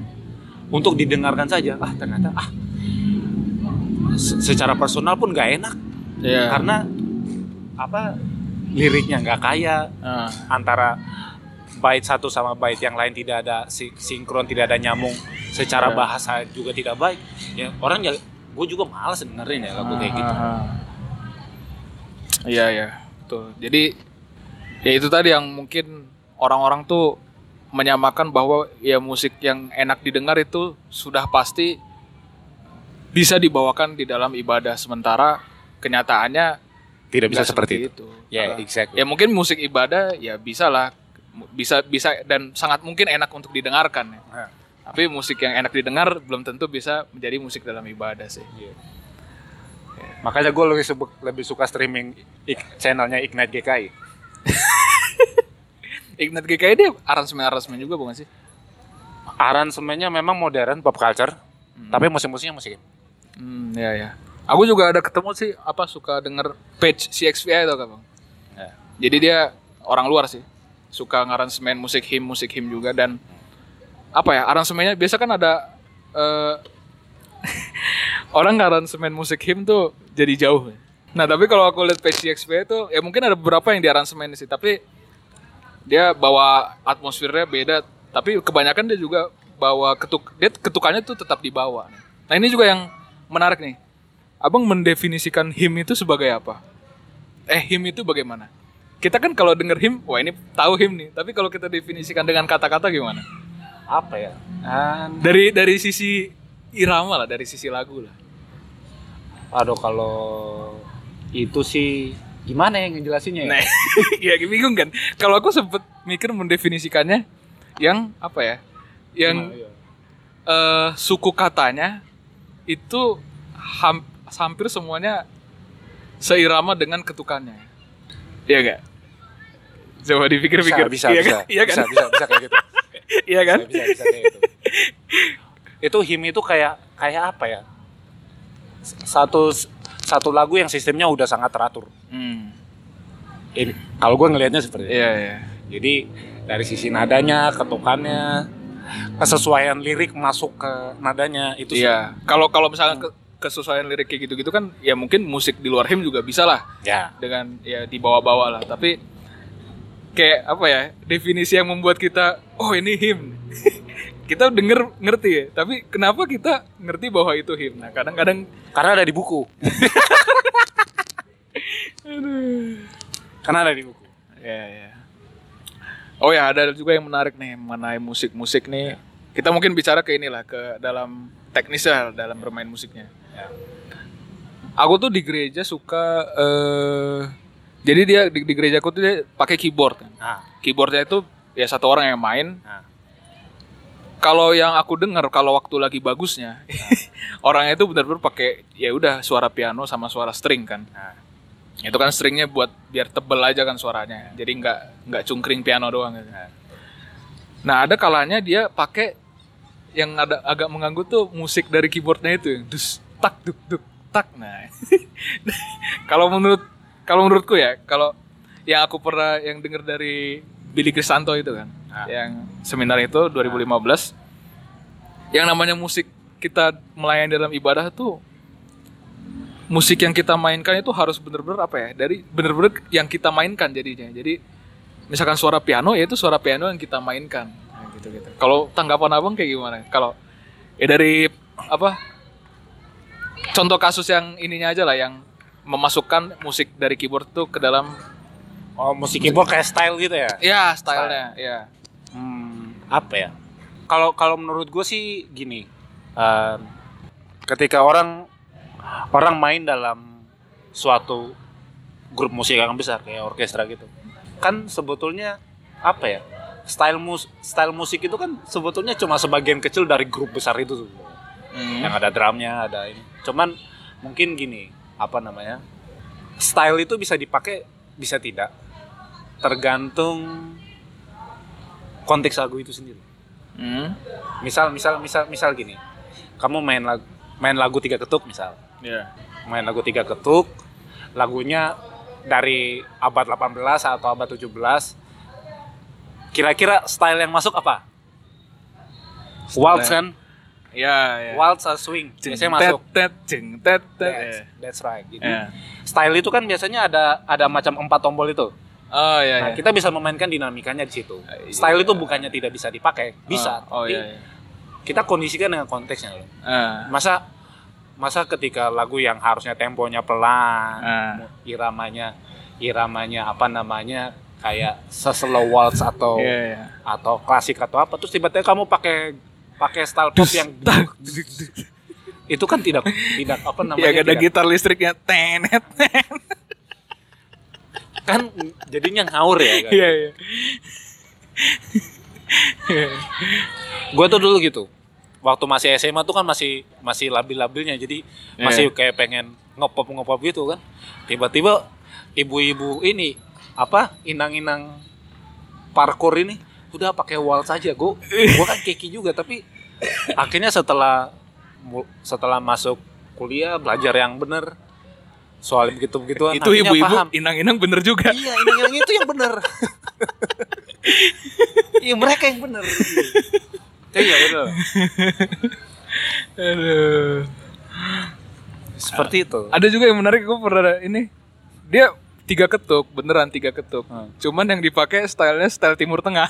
untuk didengarkan saja ah ternyata ah se- secara personal pun nggak enak Iya. karena apa liriknya nggak kaya Ah. antara bait satu sama bait yang lain tidak ada si- sinkron tidak ada nyambung secara Ya. bahasa juga tidak baik ya orang ya gue juga malas dengerin ya lagu kayak gitu Ah. Iya ya, betul. Jadi ya itu tadi yang mungkin orang-orang tuh menyamakan bahwa ya musik yang enak didengar itu sudah pasti bisa dibawakan di dalam ibadah sementara kenyataannya tidak bisa seperti itu ya Ah. exactly Ya mungkin musik ibadah ya bisa lah bisa bisa dan sangat mungkin enak untuk didengarkan ya. Nah. Tapi musik yang enak didengar belum tentu bisa menjadi musik dalam ibadah sih. Makanya gue lebih, subu- lebih suka streaming channelnya Ignite GKI Ignat GKI dia aransemen-aransemen juga bukan sih? aransemennya memang modern pop culture tapi musik-musiknya musik Hmm, ya ya. Aku juga ada ketemu sih apa suka denger page CXVI atau apa bang? Ya. Jadi dia orang luar sih, suka ngaransemen musik him musik him juga dan apa ya aransemennya biasa kan ada eh, orang ngaransemen musik him tuh jadi jauh. Nah tapi kalau aku lihat CXVI itu ya mungkin ada beberapa yang diaransemen sih tapi dia bawa atmosfernya beda tapi kebanyakan dia juga bawa ketuk dia ketukannya tuh tetap dibawa. Nah ini juga yang menarik nih. Abang mendefinisikan him itu sebagai apa? Eh him itu bagaimana? Kita kan kalau denger him, wah ini tahu him nih. Tapi kalau kita definisikan dengan kata-kata gimana? apa ya Dari dari sisi irama lah, dari sisi lagu lah. Aduh kalau itu sih gimana ya ngejelasinnya ya Nah, ya bingung kan? Kalau aku sempet mikir mendefinisikannya yang apa ya? Yang Gimana, iya. eh, suku katanya itu ham- hampir semuanya seirama dengan ketukannya. Iya enggak? Coba dipikir-pikir. bisa iya bisa kan? Iya kan? bisa, bisa bisa kayak gitu Iya kan? bisa, bisa, bisa kayak gitu itu him itu kayak kayak apa ya satu satu lagu yang sistemnya udah sangat teratur Hmm. ini kalau gue ngelihatnya seperti itu Iya, iya. jadi dari sisi nadanya ketukannya kesesuaian lirik masuk ke nadanya itu Iya. Kalau kalau misalnya ke- kesesuaian lirik kayak gitu-gitu kan ya mungkin musik di luar him juga bisa lah ya dengan ya dibawa-bawa lah. Tapi kayak apa ya definisi yang membuat kita oh ini him. kita denger ngerti ya. Tapi kenapa kita ngerti bahwa itu him? Nah kadang-kadang karena ada di buku karena ada di buku ya ya. Oh ya ada juga yang menarik nih mengenai musik-musik nih. Kita mungkin bicara ke inilah ke dalam teknisnya dalam bermain musiknya. Ya. Aku tuh di gereja suka eh jadi dia di, di gerejaku tuh dia pakai keyboard kan. nah, Keyboardnya itu ya satu orang yang main. nah. Kalau yang aku dengar kalau waktu lagi bagusnya orangnya itu benar-benar pakai ya udah suara piano sama suara string kan. Nah. Itu kan stringnya buat biar tebel aja kan suaranya. Jadi nggak nggak cungkring piano doang. Gitu. Nah ada kalanya dia pakai yang ada agak mengganggu tuh musik dari keyboardnya itu yang dus tak duk duk tak. Nah kalau menurut kalau menurutku ya kalau yang aku pernah yang dengar dari Billy Crisanto itu kan, Ah. yang seminar itu 2015, yang namanya musik kita melayani dalam ibadah tuh musik yang kita mainkan itu harus bener-bener apa ya? Dari bener-bener yang kita mainkan jadinya. Jadi misalkan suara piano ya itu suara piano yang kita mainkan. Nah, gitu gitu kalau tanggapan abang kayak gimana? Kalau ya dari apa contoh kasus yang ininya aja lah yang memasukkan musik dari keyboard tuh ke dalam Oh, musik keyboard kayak style gitu ya? ya stylenya ya Hmm, apa ya? Kalau kalau menurut gue sih gini, em, ketika orang orang main dalam suatu grup musik yang besar kayak orkestra gitu, kan sebetulnya apa ya? Style mus style musik itu kan sebetulnya cuma sebagian kecil dari grup besar itu tuh. Hmm. Yang ada drumnya, ada ini. Cuman mungkin gini, apa namanya? Style itu bisa dipakai, bisa tidak. Tergantung konteks lagu itu sendiri. Hmm. misal misal misal misal gini. Kamu main lagu main lagu tiga ketuk misal. Ya main lagu tiga ketuk lagunya dari abad 18 atau abad 17 kira-kira style yang masuk apa? Waltz kan? Ya ya waltz atau swing Jeng, biasanya masuk. tet, tet, jeng, tet, tet, that's, ya. that's right Jadi, Ya. style itu kan biasanya ada ada macam empat tombol itu oh ya, nah ya. kita bisa memainkan dinamikanya di situ Iya. style itu bukannya tidak bisa dipakai bisa oh, oh tapi ya, ya. kita kondisikan dengan konteksnya loh Ah. masa masa ketika lagu yang harusnya temponya pelan Ah. iramanya iramanya apa namanya kayak seslow waltz atau Iya, iya. atau klasik atau apa terus tiba-tiba kamu pakai pakai style pop yang itu kan tidak tidak apa namanya ya ada tidak- gitar listriknya tenet kan jadinya ngawur ya kan? iya iya. Gue tuh dulu gitu. Waktu masih SMA tuh kan masih masih labil-labilnya. Jadi Iya. masih kayak pengen ngopop ngopop gitu kan. Tiba-tiba ibu-ibu ini apa inang-inang parkour ini udah pakai waltz aja gue gue kan keki juga tapi akhirnya setelah setelah masuk kuliah belajar yang bener soal begitu begituan itu ibu-ibu inang-inang bener juga. Iya inang-inang itu yang bener. Iya mereka yang bener. Iya bener Aduh. seperti itu. Ada juga yang menarik gue pernah ini. Dia tiga ketuk beneran tiga ketuk. Hmm. cuman yang dipakai stylenya style timur tengah.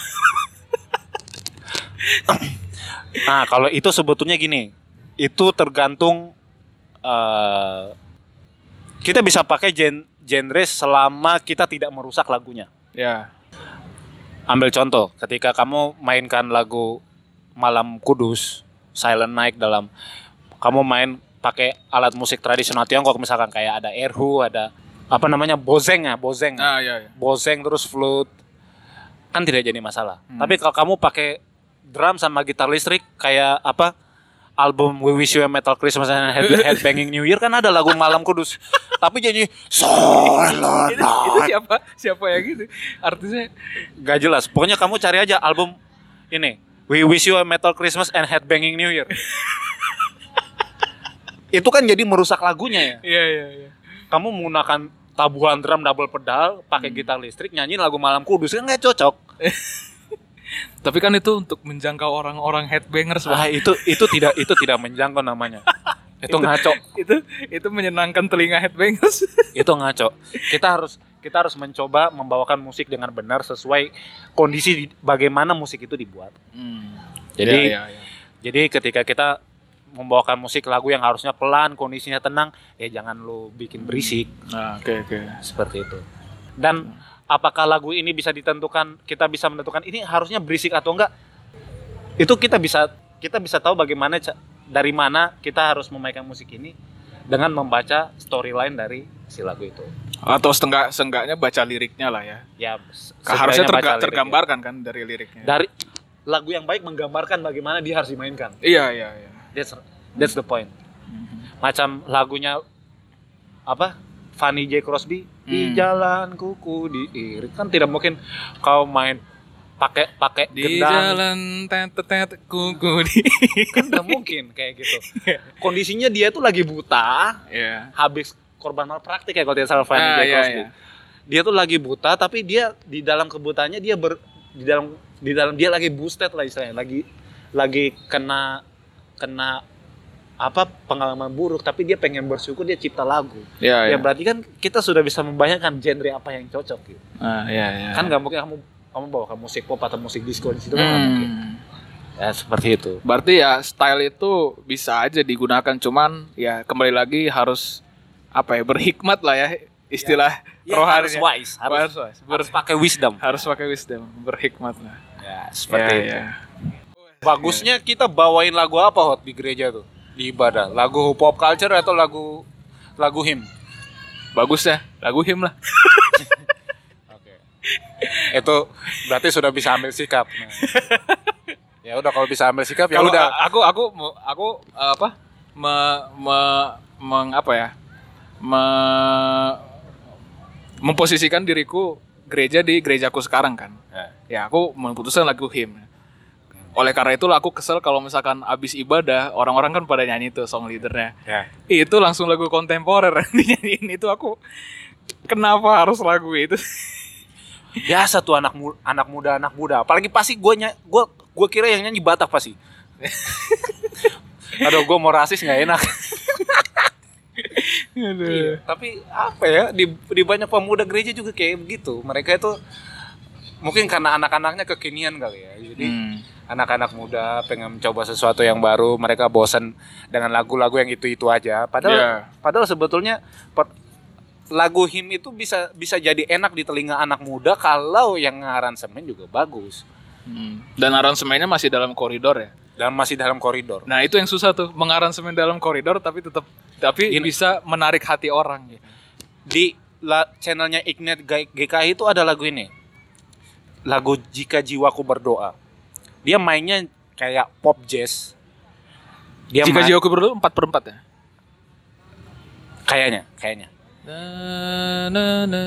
Nah, kalau itu sebetulnya gini, itu tergantung eh, kita bisa pakai gen genre selama kita tidak merusak lagunya. ya Ambil contoh, ketika kamu mainkan lagu Malam Kudus, Silent Night dalam kamu main pakai alat musik tradisional Tiongkok misalkan kayak ada erhu, ada apa namanya bozeng ya, bozeng. ah ya, ya. boseng terus flute kan tidak jadi masalah. Tapi kalau kamu pakai drum sama gitar listrik kayak apa album We Wish You a Metal Christmas and Head Headbanging New Year kan ada lagu Malam Kudus. Tapi jadi Silent itu, itu siapa siapa ya gitu artisnya Gak jelas. Pokoknya kamu cari aja album ini We Wish You a Metal Christmas and Headbanging New Year. Itu kan jadi merusak lagunya ya. iya iya iya Kamu menggunakan tabuhan drum double pedal, pakai gitar listrik, nyanyi lagu Malam Kudus kan nggak cocok. tapi kan itu untuk menjangkau orang-orang headbangers Ah, Bang. itu itu tidak itu tidak menjangkau namanya. itu ngaco. itu itu menyenangkan telinga headbangers Itu ngaco. Kita harus kita harus mencoba membawakan musik dengan benar sesuai kondisi di- bagaimana musik itu dibuat. Jadi Iya, iya, iya. jadi ketika kita membawakan musik lagu yang harusnya pelan, kondisinya tenang, ya jangan lu bikin berisik nah oke oke seperti itu. Dan apakah lagu ini bisa ditentukan kita bisa menentukan ini harusnya berisik atau enggak? Itu kita bisa kita bisa tahu bagaimana dari mana kita harus memainkan musik ini dengan membaca storyline dari si lagu itu. atau setengah seenggaknya baca liriknya lah ya Ya harusnya terga- tergambarkan kan dari liriknya dari lagu yang baik menggambarkan bagaimana dia harus dimainkan. iya iya iya That's that's the point. Macam lagunya apa? Fanny J Crosby di Hmm. jalan kuku diirit kan tidak mungkin kau main pakai pakai Di gendang jalan tet tet kuku di. kan nggak mungkin kayak gitu kondisinya dia tuh lagi buta Iya. habis korban malpraktik ya kalau tidak salah Fanny Ah, J iya, Crosby iya. dia tuh lagi buta tapi dia di dalam kebutaannya dia ber di dalam di dalam dia lagi boosted lah istilahnya lagi lagi kena kena apa pengalaman buruk tapi dia pengen bersyukur dia cipta lagu Iya, ya iya. berarti kan kita sudah bisa membayangkan genre apa yang cocok gitu Ah, iya, iya. kan nggak mungkin kamu kamu bawakan musik pop atau musik disco di situ kan nggak mungkin Hmm. ya seperti itu Berarti ya style itu bisa aja digunakan cuman ya kembali lagi harus apa ya berhikmat lah ya istilah Ya, rohani. harus wise harus, Harus wise. Ber- harus pakai wisdom harus pakai wisdom, berhikmat lah. ya seperti Ya, itu ya. bagusnya kita bawain lagu apa hot di gereja tuh di ibadah lagu pop culture atau lagu lagu hymn Bagus ya, lagu him lah. Oke. Itu berarti sudah bisa ambil sikap. Nah. ya udah kalau bisa ambil sikap ya udah. aku aku aku apa? Me, me, meng apa ya? Me, memposisikan diriku gereja di gerejaku sekarang kan. Ya. Ya aku memutuskan lagu him. Oleh karena itulah aku kesel kalau misalkan abis ibadah orang-orang kan pada nyanyi tuh song leadernya. Ya. Itu langsung lagu kontemporer dinyanyiin itu aku kenapa harus lagu itu? Biasa tuh anak mu- anak muda anak muda. Apalagi pasti gue ny gue gue kira yang nyanyi Batak pasti. Aduh gue mau rasis nggak enak. Iya, Tapi apa ya di di banyak pemuda gereja juga kayak begitu. Mereka itu mungkin karena anak-anaknya kekinian kali ya. Jadi Hmm. anak-anak muda pengen mencoba sesuatu yang baru, mereka bosan dengan lagu-lagu yang itu-itu aja. Padahal Iya. padahal sebetulnya per- lagu him itu bisa bisa jadi enak di telinga anak muda kalau yang aransemen juga bagus Hmm. Dan aransemennya masih dalam koridor ya. dan masih dalam koridor. Nah itu yang susah tuh mengaransemen dalam koridor tapi tetap tapi Ini- bisa menarik hati orang gitu. Di la- channelnya Ignite GKI itu ada lagu ini. Lagu Jika Jiwaku Berdoa. Dia mainnya kayak pop jazz. Dia Jika main- jiwaku berdua empat perempat ya. kayaknya, kayaknya. Na, na, na,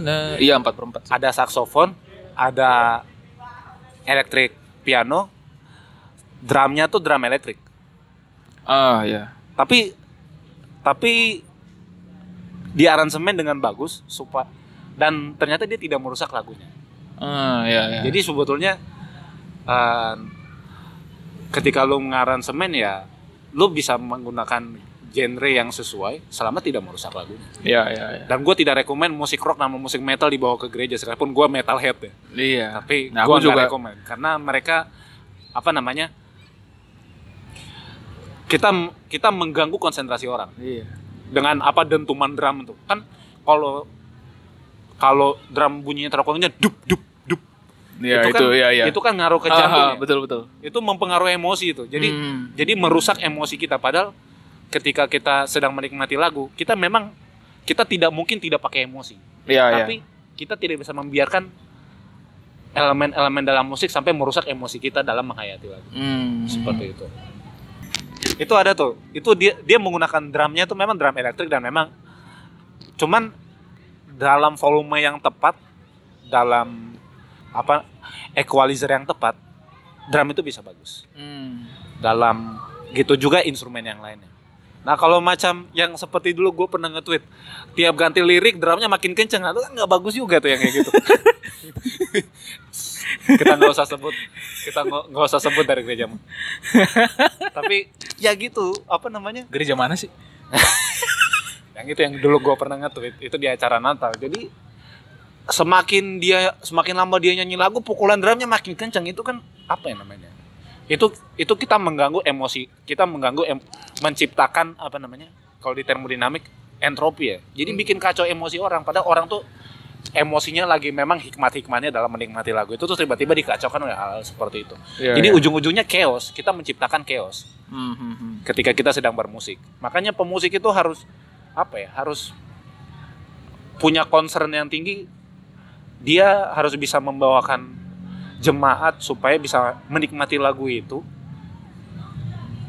na. Iya empat perempat. ada saksofon, ada elektrik piano, drumnya tuh drum elektrik. Ah ya. Tapi tapi di aransemen dengan bagus supaya dan ternyata dia tidak merusak lagunya. Ya. Jadi sebetulnya eh, ketika lu ngaransemen ya lu bisa menggunakan genre yang sesuai selama tidak merusak lagunya. Iya iya iya. Dan gue tidak rekomen musik rock sama musik metal dibawa ke gereja sekalipun gue metalhead ya. Iya. tapi Nah, nggak juga- rekomen karena mereka apa namanya kita kita mengganggu konsentrasi orang Iya. dengan apa dentuman drum itu kan kalau kalau drum bunyinya terokongnya dup dup dup Iya itu, kan iya iya. itu kan ngaruh ke Aha, jantung ya. betul betul. itu mempengaruhi emosi itu jadi Hmm. jadi merusak emosi kita padahal ketika kita sedang menikmati lagu kita memang kita tidak mungkin tidak pakai emosi iya. tapi kita tidak bisa membiarkan elemen-elemen dalam musik sampai merusak emosi kita dalam menghayati lagu Hmm. seperti itu itu ada tuh itu dia dia menggunakan drumnya tuh memang drum elektrik dan memang cuman dalam volume yang tepat dalam apa equalizer yang tepat drum itu bisa bagus. Hmm. dalam gitu juga instrumen yang lainnya. Nah kalau macam yang seperti dulu gue pernah nge-tweet tiap ganti lirik drumnya makin kenceng. Nah, itu kan nggak bagus juga tuh yang kayak gitu. Kita nggak usah sebut kita nggak usah sebut dari gereja tapi ya gitu apa namanya? Gereja mana sih? yang itu yang dulu gue pernah nge-tweet itu di acara Natal. Jadi semakin dia semakin lama dia nyanyi lagu pukulan drumnya makin kencang itu kan apa ya namanya? Itu itu kita mengganggu emosi kita mengganggu em- menciptakan apa namanya kalau di termodinamik entropi ya. Jadi bikin kacau emosi orang. Padahal orang tuh emosinya lagi memang hikmat-hikmatnya dalam menikmati lagu itu tuh tiba-tiba dikacaukan oleh hal, -hal seperti itu. Iya, jadi iya. ujung-ujungnya chaos kita menciptakan chaos. Hmm, hmm, hmm. ketika kita sedang bermusik. Makanya pemusik itu harus apa ya? Harus punya concern yang tinggi. Dia harus bisa membawakan jemaat supaya bisa menikmati lagu itu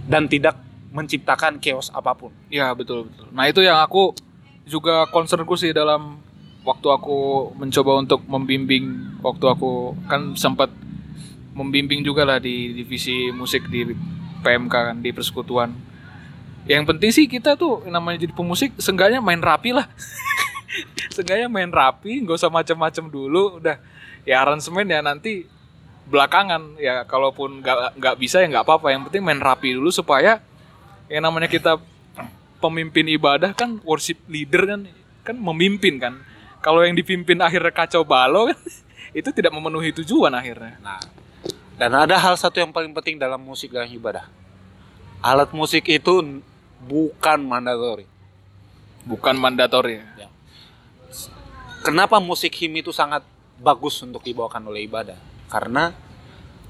dan tidak menciptakan chaos apa pun. Iya betul betul. Nah itu yang aku juga concernku sih dalam waktu aku mencoba untuk membimbing waktu aku kan sempat membimbing juga lah di divisi musik di PMK kan di persekutuan. Yang penting sih kita tuh namanya jadi pemusik seenggaknya main rapi lah. seenggaknya main rapi, nggak usah macam-macam dulu, udah. Ya aransemen ya nanti belakangan. Ya kalaupun nggak nggak bisa ya nggak apa-apa. Yang penting main rapi dulu supaya yang namanya kita pemimpin ibadah kan worship leader kan kan memimpin kan. Kalau yang dipimpin akhirnya kacau balau kan itu tidak memenuhi tujuan akhirnya. Nah, dan ada hal satu yang paling penting dalam musik dan ibadah. Alat musik itu bukan mandatori. bukan mandatori ya Kenapa musik him itu sangat bagus untuk dibawakan oleh ibadah? Karena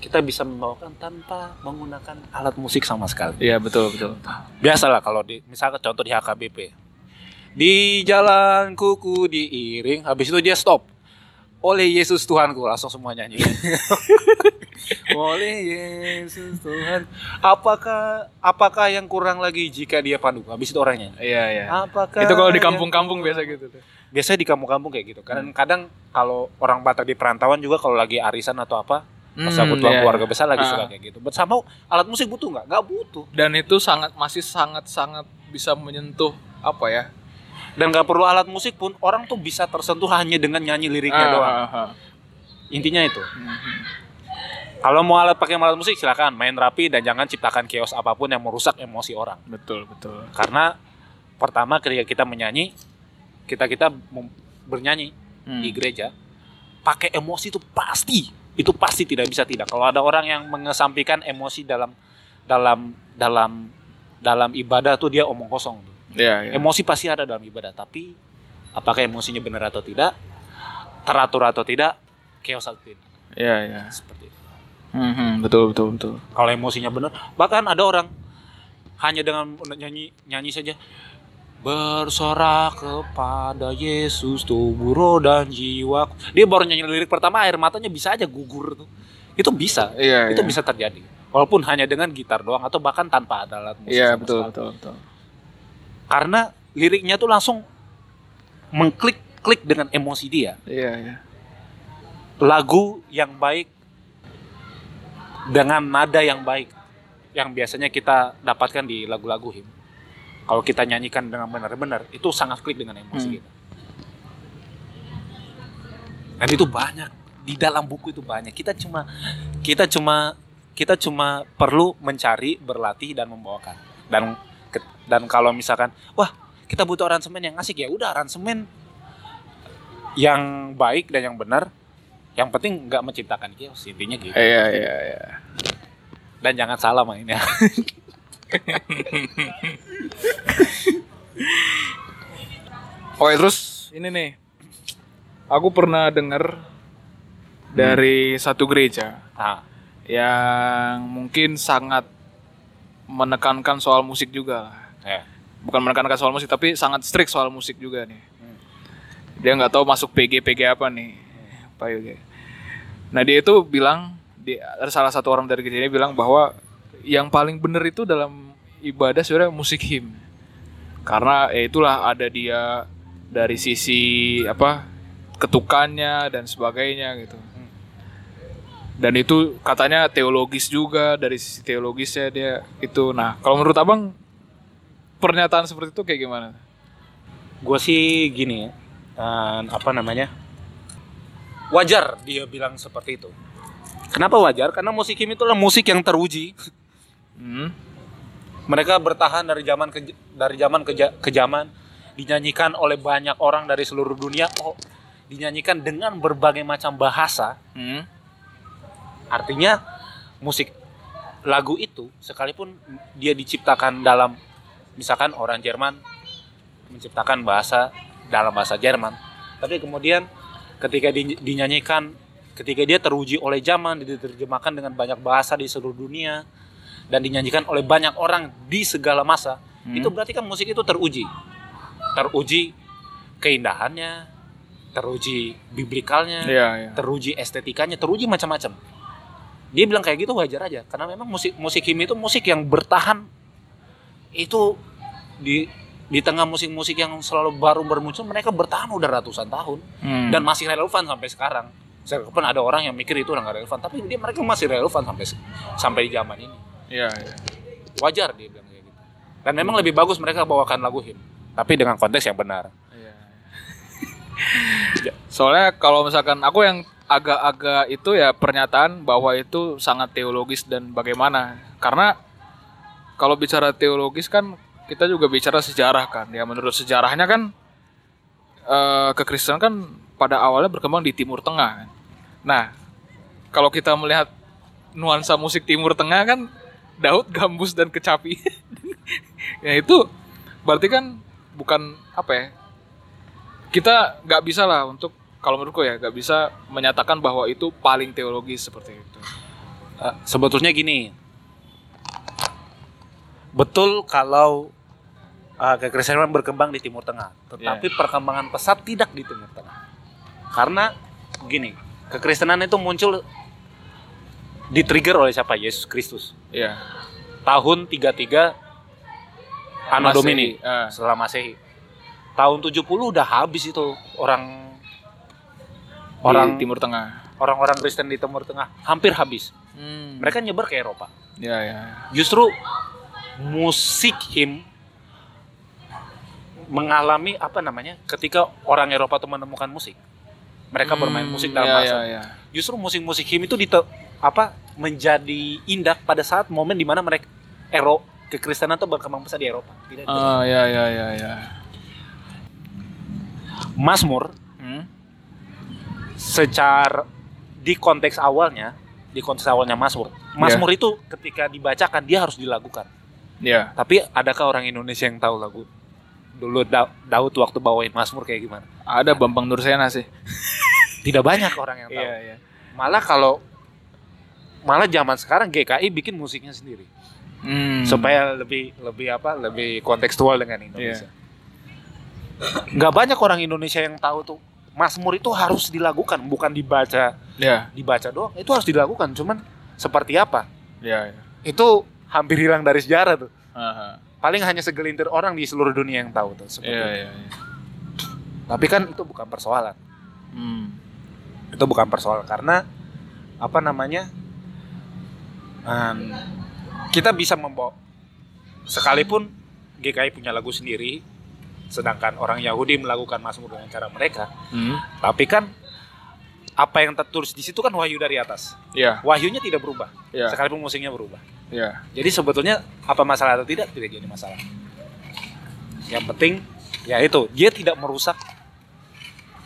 kita bisa membawakan tanpa menggunakan alat musik sama sekali. iya betul betul Biasalah kalau di misalkan contoh di HKBP. Di jalan kuku diiring, habis itu dia stop. Oleh Yesus Tuhanku, langsung semua nyanyi. Oleh Yesus Tuhan. Apakah apakah yang kurang lagi jika dia pandu? Habis itu orangnya. iya iya Apakah itu kalau di kampung-kampung biasa gitu tuh Biasanya di kampung-kampung kayak gitu. Kadang-kadang kalau orang Batak di perantauan juga kalau lagi arisan atau apa, pas Hmm, kebetulan iya. keluarga besar lagi Ah. suka kayak gitu. Bersama alat musik butuh nggak? Nggak butuh. dan itu sangat masih sangat sangat bisa menyentuh apa ya Dan nggak perlu alat musik pun orang tuh bisa tersentuh hanya dengan nyanyi liriknya Ah, doang. ah, ah. Intinya itu. Mhm. Kalau mau alat pakai alat musik silakan main rapi dan jangan ciptakan chaos apa pun yang merusak emosi orang. betul betul Karena pertama ketika kita menyanyi, kita kita bernyanyi Hmm. di gereja, pakai emosi itu pasti, itu pasti tidak bisa tidak. Kalau ada orang yang mengesampingkan emosi dalam dalam dalam dalam ibadah tuh dia omong kosong. tuh. iya iya Emosi pasti ada dalam ibadah, tapi apakah emosinya benar atau tidak, teratur atau tidak, chaos atau tidak, iya iya seperti itu. Mhm, betul betul betul Kalau emosinya benar, bahkan ada orang hanya dengan nyanyi nyanyi saja bersorak kepada Yesus tubuh roh dan jiwa. Dia baru nyanyi lirik pertama air matanya bisa aja gugur tuh. Itu bisa. iya itu iya. bisa terjadi. Walaupun hanya dengan gitar doang atau bahkan tanpa ada alat musik. iya betul sekali. betul betul Karena liriknya tuh langsung mengklik klik dengan emosi dia. iya iya Lagu yang baik dengan nada yang baik yang biasanya kita dapatkan di lagu-lagu him. Kalau kita nyanyikan dengan benar-benar itu sangat klik dengan emosi Hmm. kita. Dan itu banyak di dalam buku itu banyak. Kita cuma kita cuma kita cuma perlu mencari, berlatih dan membawakan. Dan dan kalau misalkan wah, kita butuh aransemen yang asik ya udah aransemen yang baik dan yang benar. Yang penting nggak menciptakan chaos intinya gitu. iya iya iya Dan jangan salah mainnya. Oh ya, terus ini nih, aku pernah dengar dari satu gereja Nah, yang mungkin sangat menekankan soal musik juga. lah. ya. Bukan menekankan soal musik, tapi sangat strict soal musik juga nih. Hmm. Dia nggak tahu masuk PG PG apa nih, Pak Yoga. Nah dia itu bilang, salah satu orang dari gereja ini bilang bahwa yang paling benar itu dalam ibadah sebenarnya musik him. Karena ya itulah ada dia dari sisi apa ketukannya dan sebagainya gitu. Dan itu katanya teologis juga dari sisi teologisnya dia itu. Nah kalau menurut abang pernyataan seperti itu kayak gimana? Gue sih gini ya, eh, apa namanya? Wajar dia bilang seperti itu. Kenapa wajar? Karena musik him itulah musik yang teruji. Hmm? Mereka bertahan dari zaman ke dari zaman ke, ke zaman, dinyanyikan oleh banyak orang dari seluruh dunia. Oh, dinyanyikan dengan berbagai macam bahasa. Hmm? Artinya musik lagu itu sekalipun dia diciptakan dalam misalkan orang Jerman menciptakan bahasa dalam bahasa Jerman, tapi kemudian ketika di- dinyanyikan ketika dia teruji oleh zaman diterjemahkan dengan banyak bahasa di seluruh dunia dan dinyanyikan oleh banyak orang di segala masa, Hmm. itu berarti kan musik itu teruji. Teruji keindahannya, teruji biblikalnya, Iya, iya. teruji estetikanya, teruji macam-macam. Dia bilang kayak gitu wajar aja, karena memang musik musik him itu musik yang bertahan itu di di tengah musik-musik yang selalu baru bermuncul mereka bertahan udah ratusan tahun Hmm. dan masih relevan sampai sekarang. Walaupun ada orang yang mikir itu udah nggak relevan, tapi dia mereka masih relevan sampai sampai di zaman ini. Iya, iya. Wajar dia bilang kayak gitu. Dan memang lebih bagus mereka bawakan lagu him, tapi dengan konteks yang benar. Iya. Soalnya kalau misalkan aku yang agak-agak itu ya pernyataan bahwa itu sangat teologis dan bagaimana. Karena kalau bicara teologis kan kita juga bicara sejarah kan. Ya menurut sejarahnya kan eh, kekristenan kan pada awalnya berkembang di Timur Tengah kan. Nah, kalau kita melihat nuansa musik Timur Tengah kan Daud, Gambus dan Kecapi. ya itu berarti kan bukan apa ya? Kita nggak bisa lah untuk kalau menurutku ya nggak bisa menyatakan bahwa itu paling teologis seperti itu. Eh, sebetulnya gini, betul kalau uh, kekristenan berkembang di Timur Tengah, tetapi perkembangan pesat tidak di Timur Tengah. Karena gini, kekristenan itu muncul di-trigger oleh siapa? Yesus Kristus. Iya. Tahun 33 Anno Masehi, Domini eh. setelah Masehi. Tahun 70 udah habis itu orang Orang orang Timur Tengah. orang-orang Kristen di Timur Tengah hampir habis. Hmm. Mereka nyebar ke Eropa. Ya ya. justru musik him mengalami apa namanya ketika orang Eropa itu menemukan musik mereka bermain musik dalam ya, bahasa ya, ya. justru musik-musik him itu dite, apa menjadi indah pada saat momen di mana mereka Ero kekristenan itu berkembang pesat di Eropa tidak di- Oh ya ya ya ya. Mazmur Hmm? secara di konteks awalnya di konteks awalnya Mazmur Mazmur itu ketika dibacakan dia harus dilakukan Ya. tapi adakah orang Indonesia yang tahu lagu dulu Da- Daud waktu bawain Mazmur kayak gimana Ada Bambang Nursena sih. tidak banyak orang yang tahu. Iya iya. Malah kalau malah zaman sekarang GKI bikin musiknya sendiri Hmm. supaya lebih lebih apa lebih kontekstual dengan Indonesia. Iya. Nggak banyak orang Indonesia yang tahu tuh Mazmur itu harus dilakukan bukan dibaca Ya. dibaca doang itu harus dilakukan cuman seperti apa Ya. ya. itu hampir hilang dari sejarah tuh Aha. Paling hanya segelintir orang di seluruh dunia yang tahu tuh seperti itu. iya. iya. tapi kan itu bukan persoalan Hmm. itu bukan persoalan karena apa namanya em, kita bisa membawa sekalipun GKI punya lagu sendiri sedangkan orang Yahudi melakukan Mazmur dengan cara mereka Hmm. tapi kan apa yang tertulis di situ kan wahyu dari atas Ya. wahyunya tidak berubah Ya. sekalipun musiknya berubah Ya. jadi sebetulnya apa masalah atau tidak tidak jadi masalah yang penting ya itu dia tidak merusak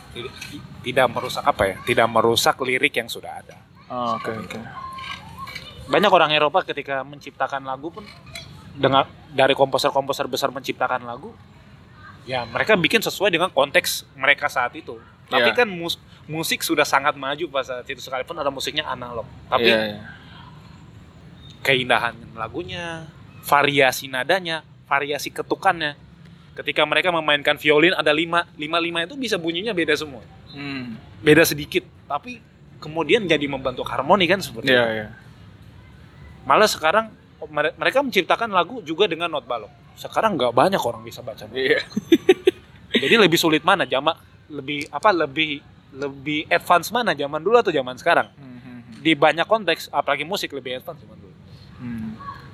tidak, tidak merusak apa ya tidak merusak lirik yang sudah ada Oh, Oke oke. banyak orang Eropa ketika menciptakan lagu pun dengan dari komposer-komposer besar menciptakan lagu ya mereka bikin sesuai dengan konteks mereka saat itu tapi Iya. kan mus- musik sudah sangat maju pada saat itu sekalipun ada musiknya analog tapi Iya, iya. Keindahan lagunya variasi nadanya variasi ketukannya ketika mereka memainkan violin ada lima lima lima itu bisa bunyinya beda semua Hmm. beda sedikit tapi kemudian jadi membentuk harmoni kan seperti itu. iya. Malah sekarang mere- mereka menciptakan lagu juga dengan not balok. Sekarang nggak banyak orang bisa baca. Iya. Jadi lebih sulit mana jama lebih apa lebih lebih advance mana zaman dulu atau zaman sekarang? Hmm. Di banyak konteks apalagi musik lebih advance zaman dulu.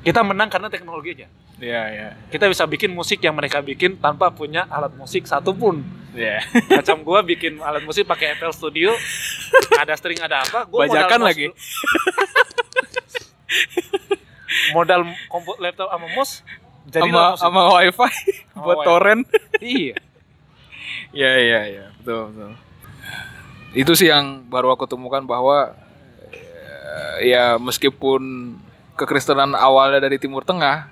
Kita menang karena teknologi aja. Iya iya. Kita bisa bikin musik yang mereka bikin tanpa punya alat musik satupun. Iya. Macam gua bikin alat musik pakai FL Studio, ada string ada apa, gua Bajakan lagi. modal kompo laptop sama mouse jadi Sama sama wifi buat wifi. torrent. iya Iya iya iya betul betul. Itu sih yang baru aku temukan bahwa eh, ya meskipun kekristenan awalnya dari Timur Tengah,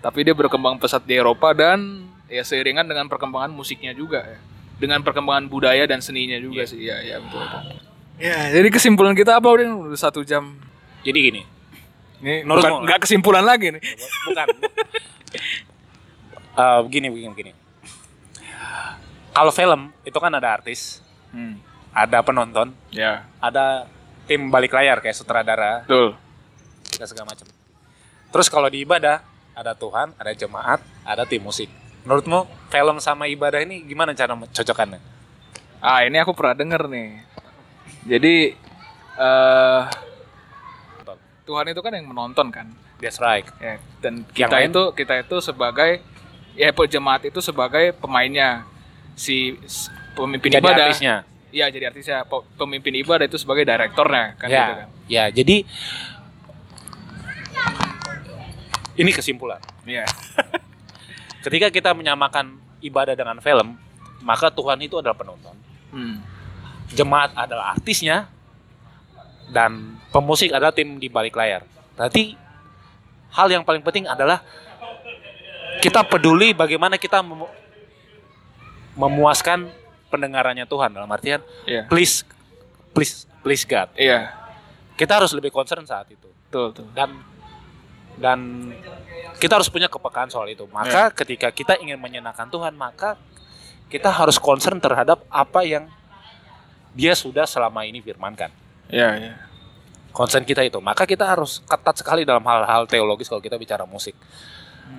tapi dia berkembang pesat di Eropa dan ya seiringan dengan perkembangan musiknya juga ya. Dengan perkembangan budaya dan seninya juga sih. Iya iya betul, betul. Ya, jadi kesimpulan kita apa udah satu jam. jadi gini Ini bukan nggak kesimpulan lagi nih. bukan Eh, begini begini begini kalau film itu kan ada artis Hmm. ada penonton Ya, ada tim balik layar kayak sutradara betul. Dan segala macam terus kalau di ibadah ada Tuhan ada jemaat ada tim musik Menurutmu film sama ibadah ini gimana cara cocokannya? Ah ini aku pernah denger nih. Jadi eh Tuhan itu kan yang menonton kan. That's right. Ya, dan Yang kita lain? itu kita itu sebagai ya jemaat itu sebagai pemainnya si pemimpin Jadi ibadah. artisnya. Iya jadi artisnya Pe- pemimpin ibadah itu sebagai direktornya kan ya, gitu kan. ya. Jadi ini kesimpulan. Iya. Ketika kita menyamakan ibadah dengan film, maka Tuhan itu adalah penonton. Hmm. Jemaat adalah artisnya dan pemusik adalah tim di balik layar. Berarti hal yang paling penting adalah kita peduli bagaimana kita memu- memuaskan pendengarannya Tuhan dalam artian Iya. please please please God. Iya. Kita harus lebih concern saat itu. Betul tuh. dan dan kita harus punya kepekaan soal itu. Maka ketika kita ingin menyenangkan Tuhan, maka kita harus concern terhadap apa yang Dia sudah selama ini firmankan. Iya, iya. Concern kita itu. Maka kita harus ketat sekali dalam hal-hal teologis kalau kita bicara musik.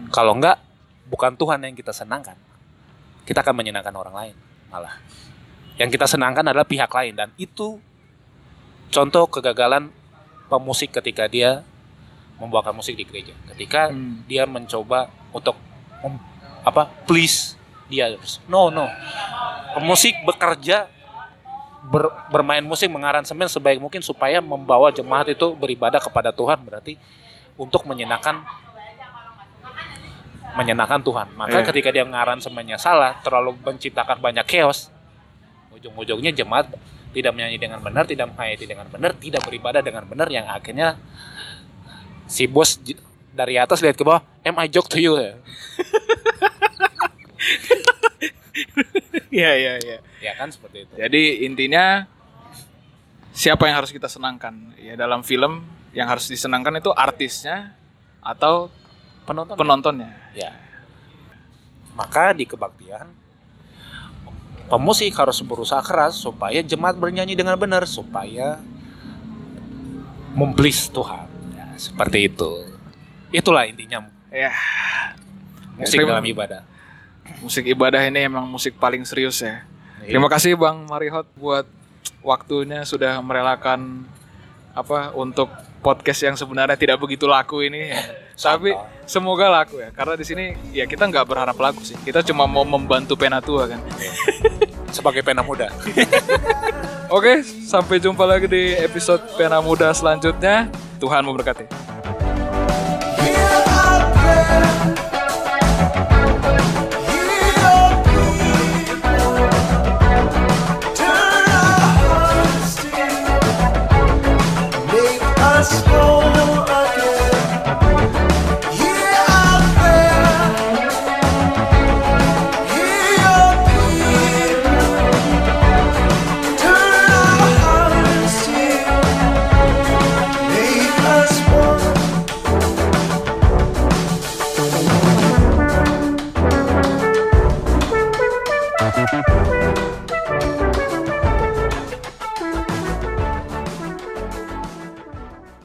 Kalau enggak, bukan Tuhan yang kita senangkan. Kita akan menyenangkan orang lain malah. Yang kita senangkan adalah pihak lain dan itu contoh kegagalan pemusik ketika dia membawakan musik di gereja. Ketika Hmm. dia mencoba untuk mem- apa please dia no no pemusik bekerja ber- bermain musik mengaransemen sebaik mungkin supaya membawa jemaat itu beribadah kepada Tuhan berarti untuk menyenangkan menyenangkan Tuhan maka Iya. ketika dia mengaransemennya salah terlalu menciptakan banyak chaos ujung-ujungnya jemaat tidak menyanyi dengan benar tidak menghayati dengan benar tidak beribadah dengan benar yang akhirnya si bos dari atas lihat ke bawah am I joke to you ya Iya, iya, iya. ya kan seperti itu Jadi intinya siapa yang harus kita senangkan? Ya dalam film yang harus disenangkan itu artisnya atau penonton penontonnya. Ya. Maka di kebaktian pemusik harus berusaha keras supaya jemaat bernyanyi dengan benar supaya memblis Tuhan. Ya, seperti itu. Itulah intinya Ya, musik terima- dalam ibadah. musik ibadah ini emang musik paling serius ya. Iya. Terima kasih Bang Marihot buat waktunya sudah merelakan apa untuk podcast yang sebenarnya tidak begitu laku ini. Tapi semoga laku ya. Karena di sini ya kita nggak berharap laku sih. Kita cuma mau membantu Penatua kan. Sebagai pena muda. Oke, sampai jumpa lagi di episode Pena Muda selanjutnya. Tuhan memberkati.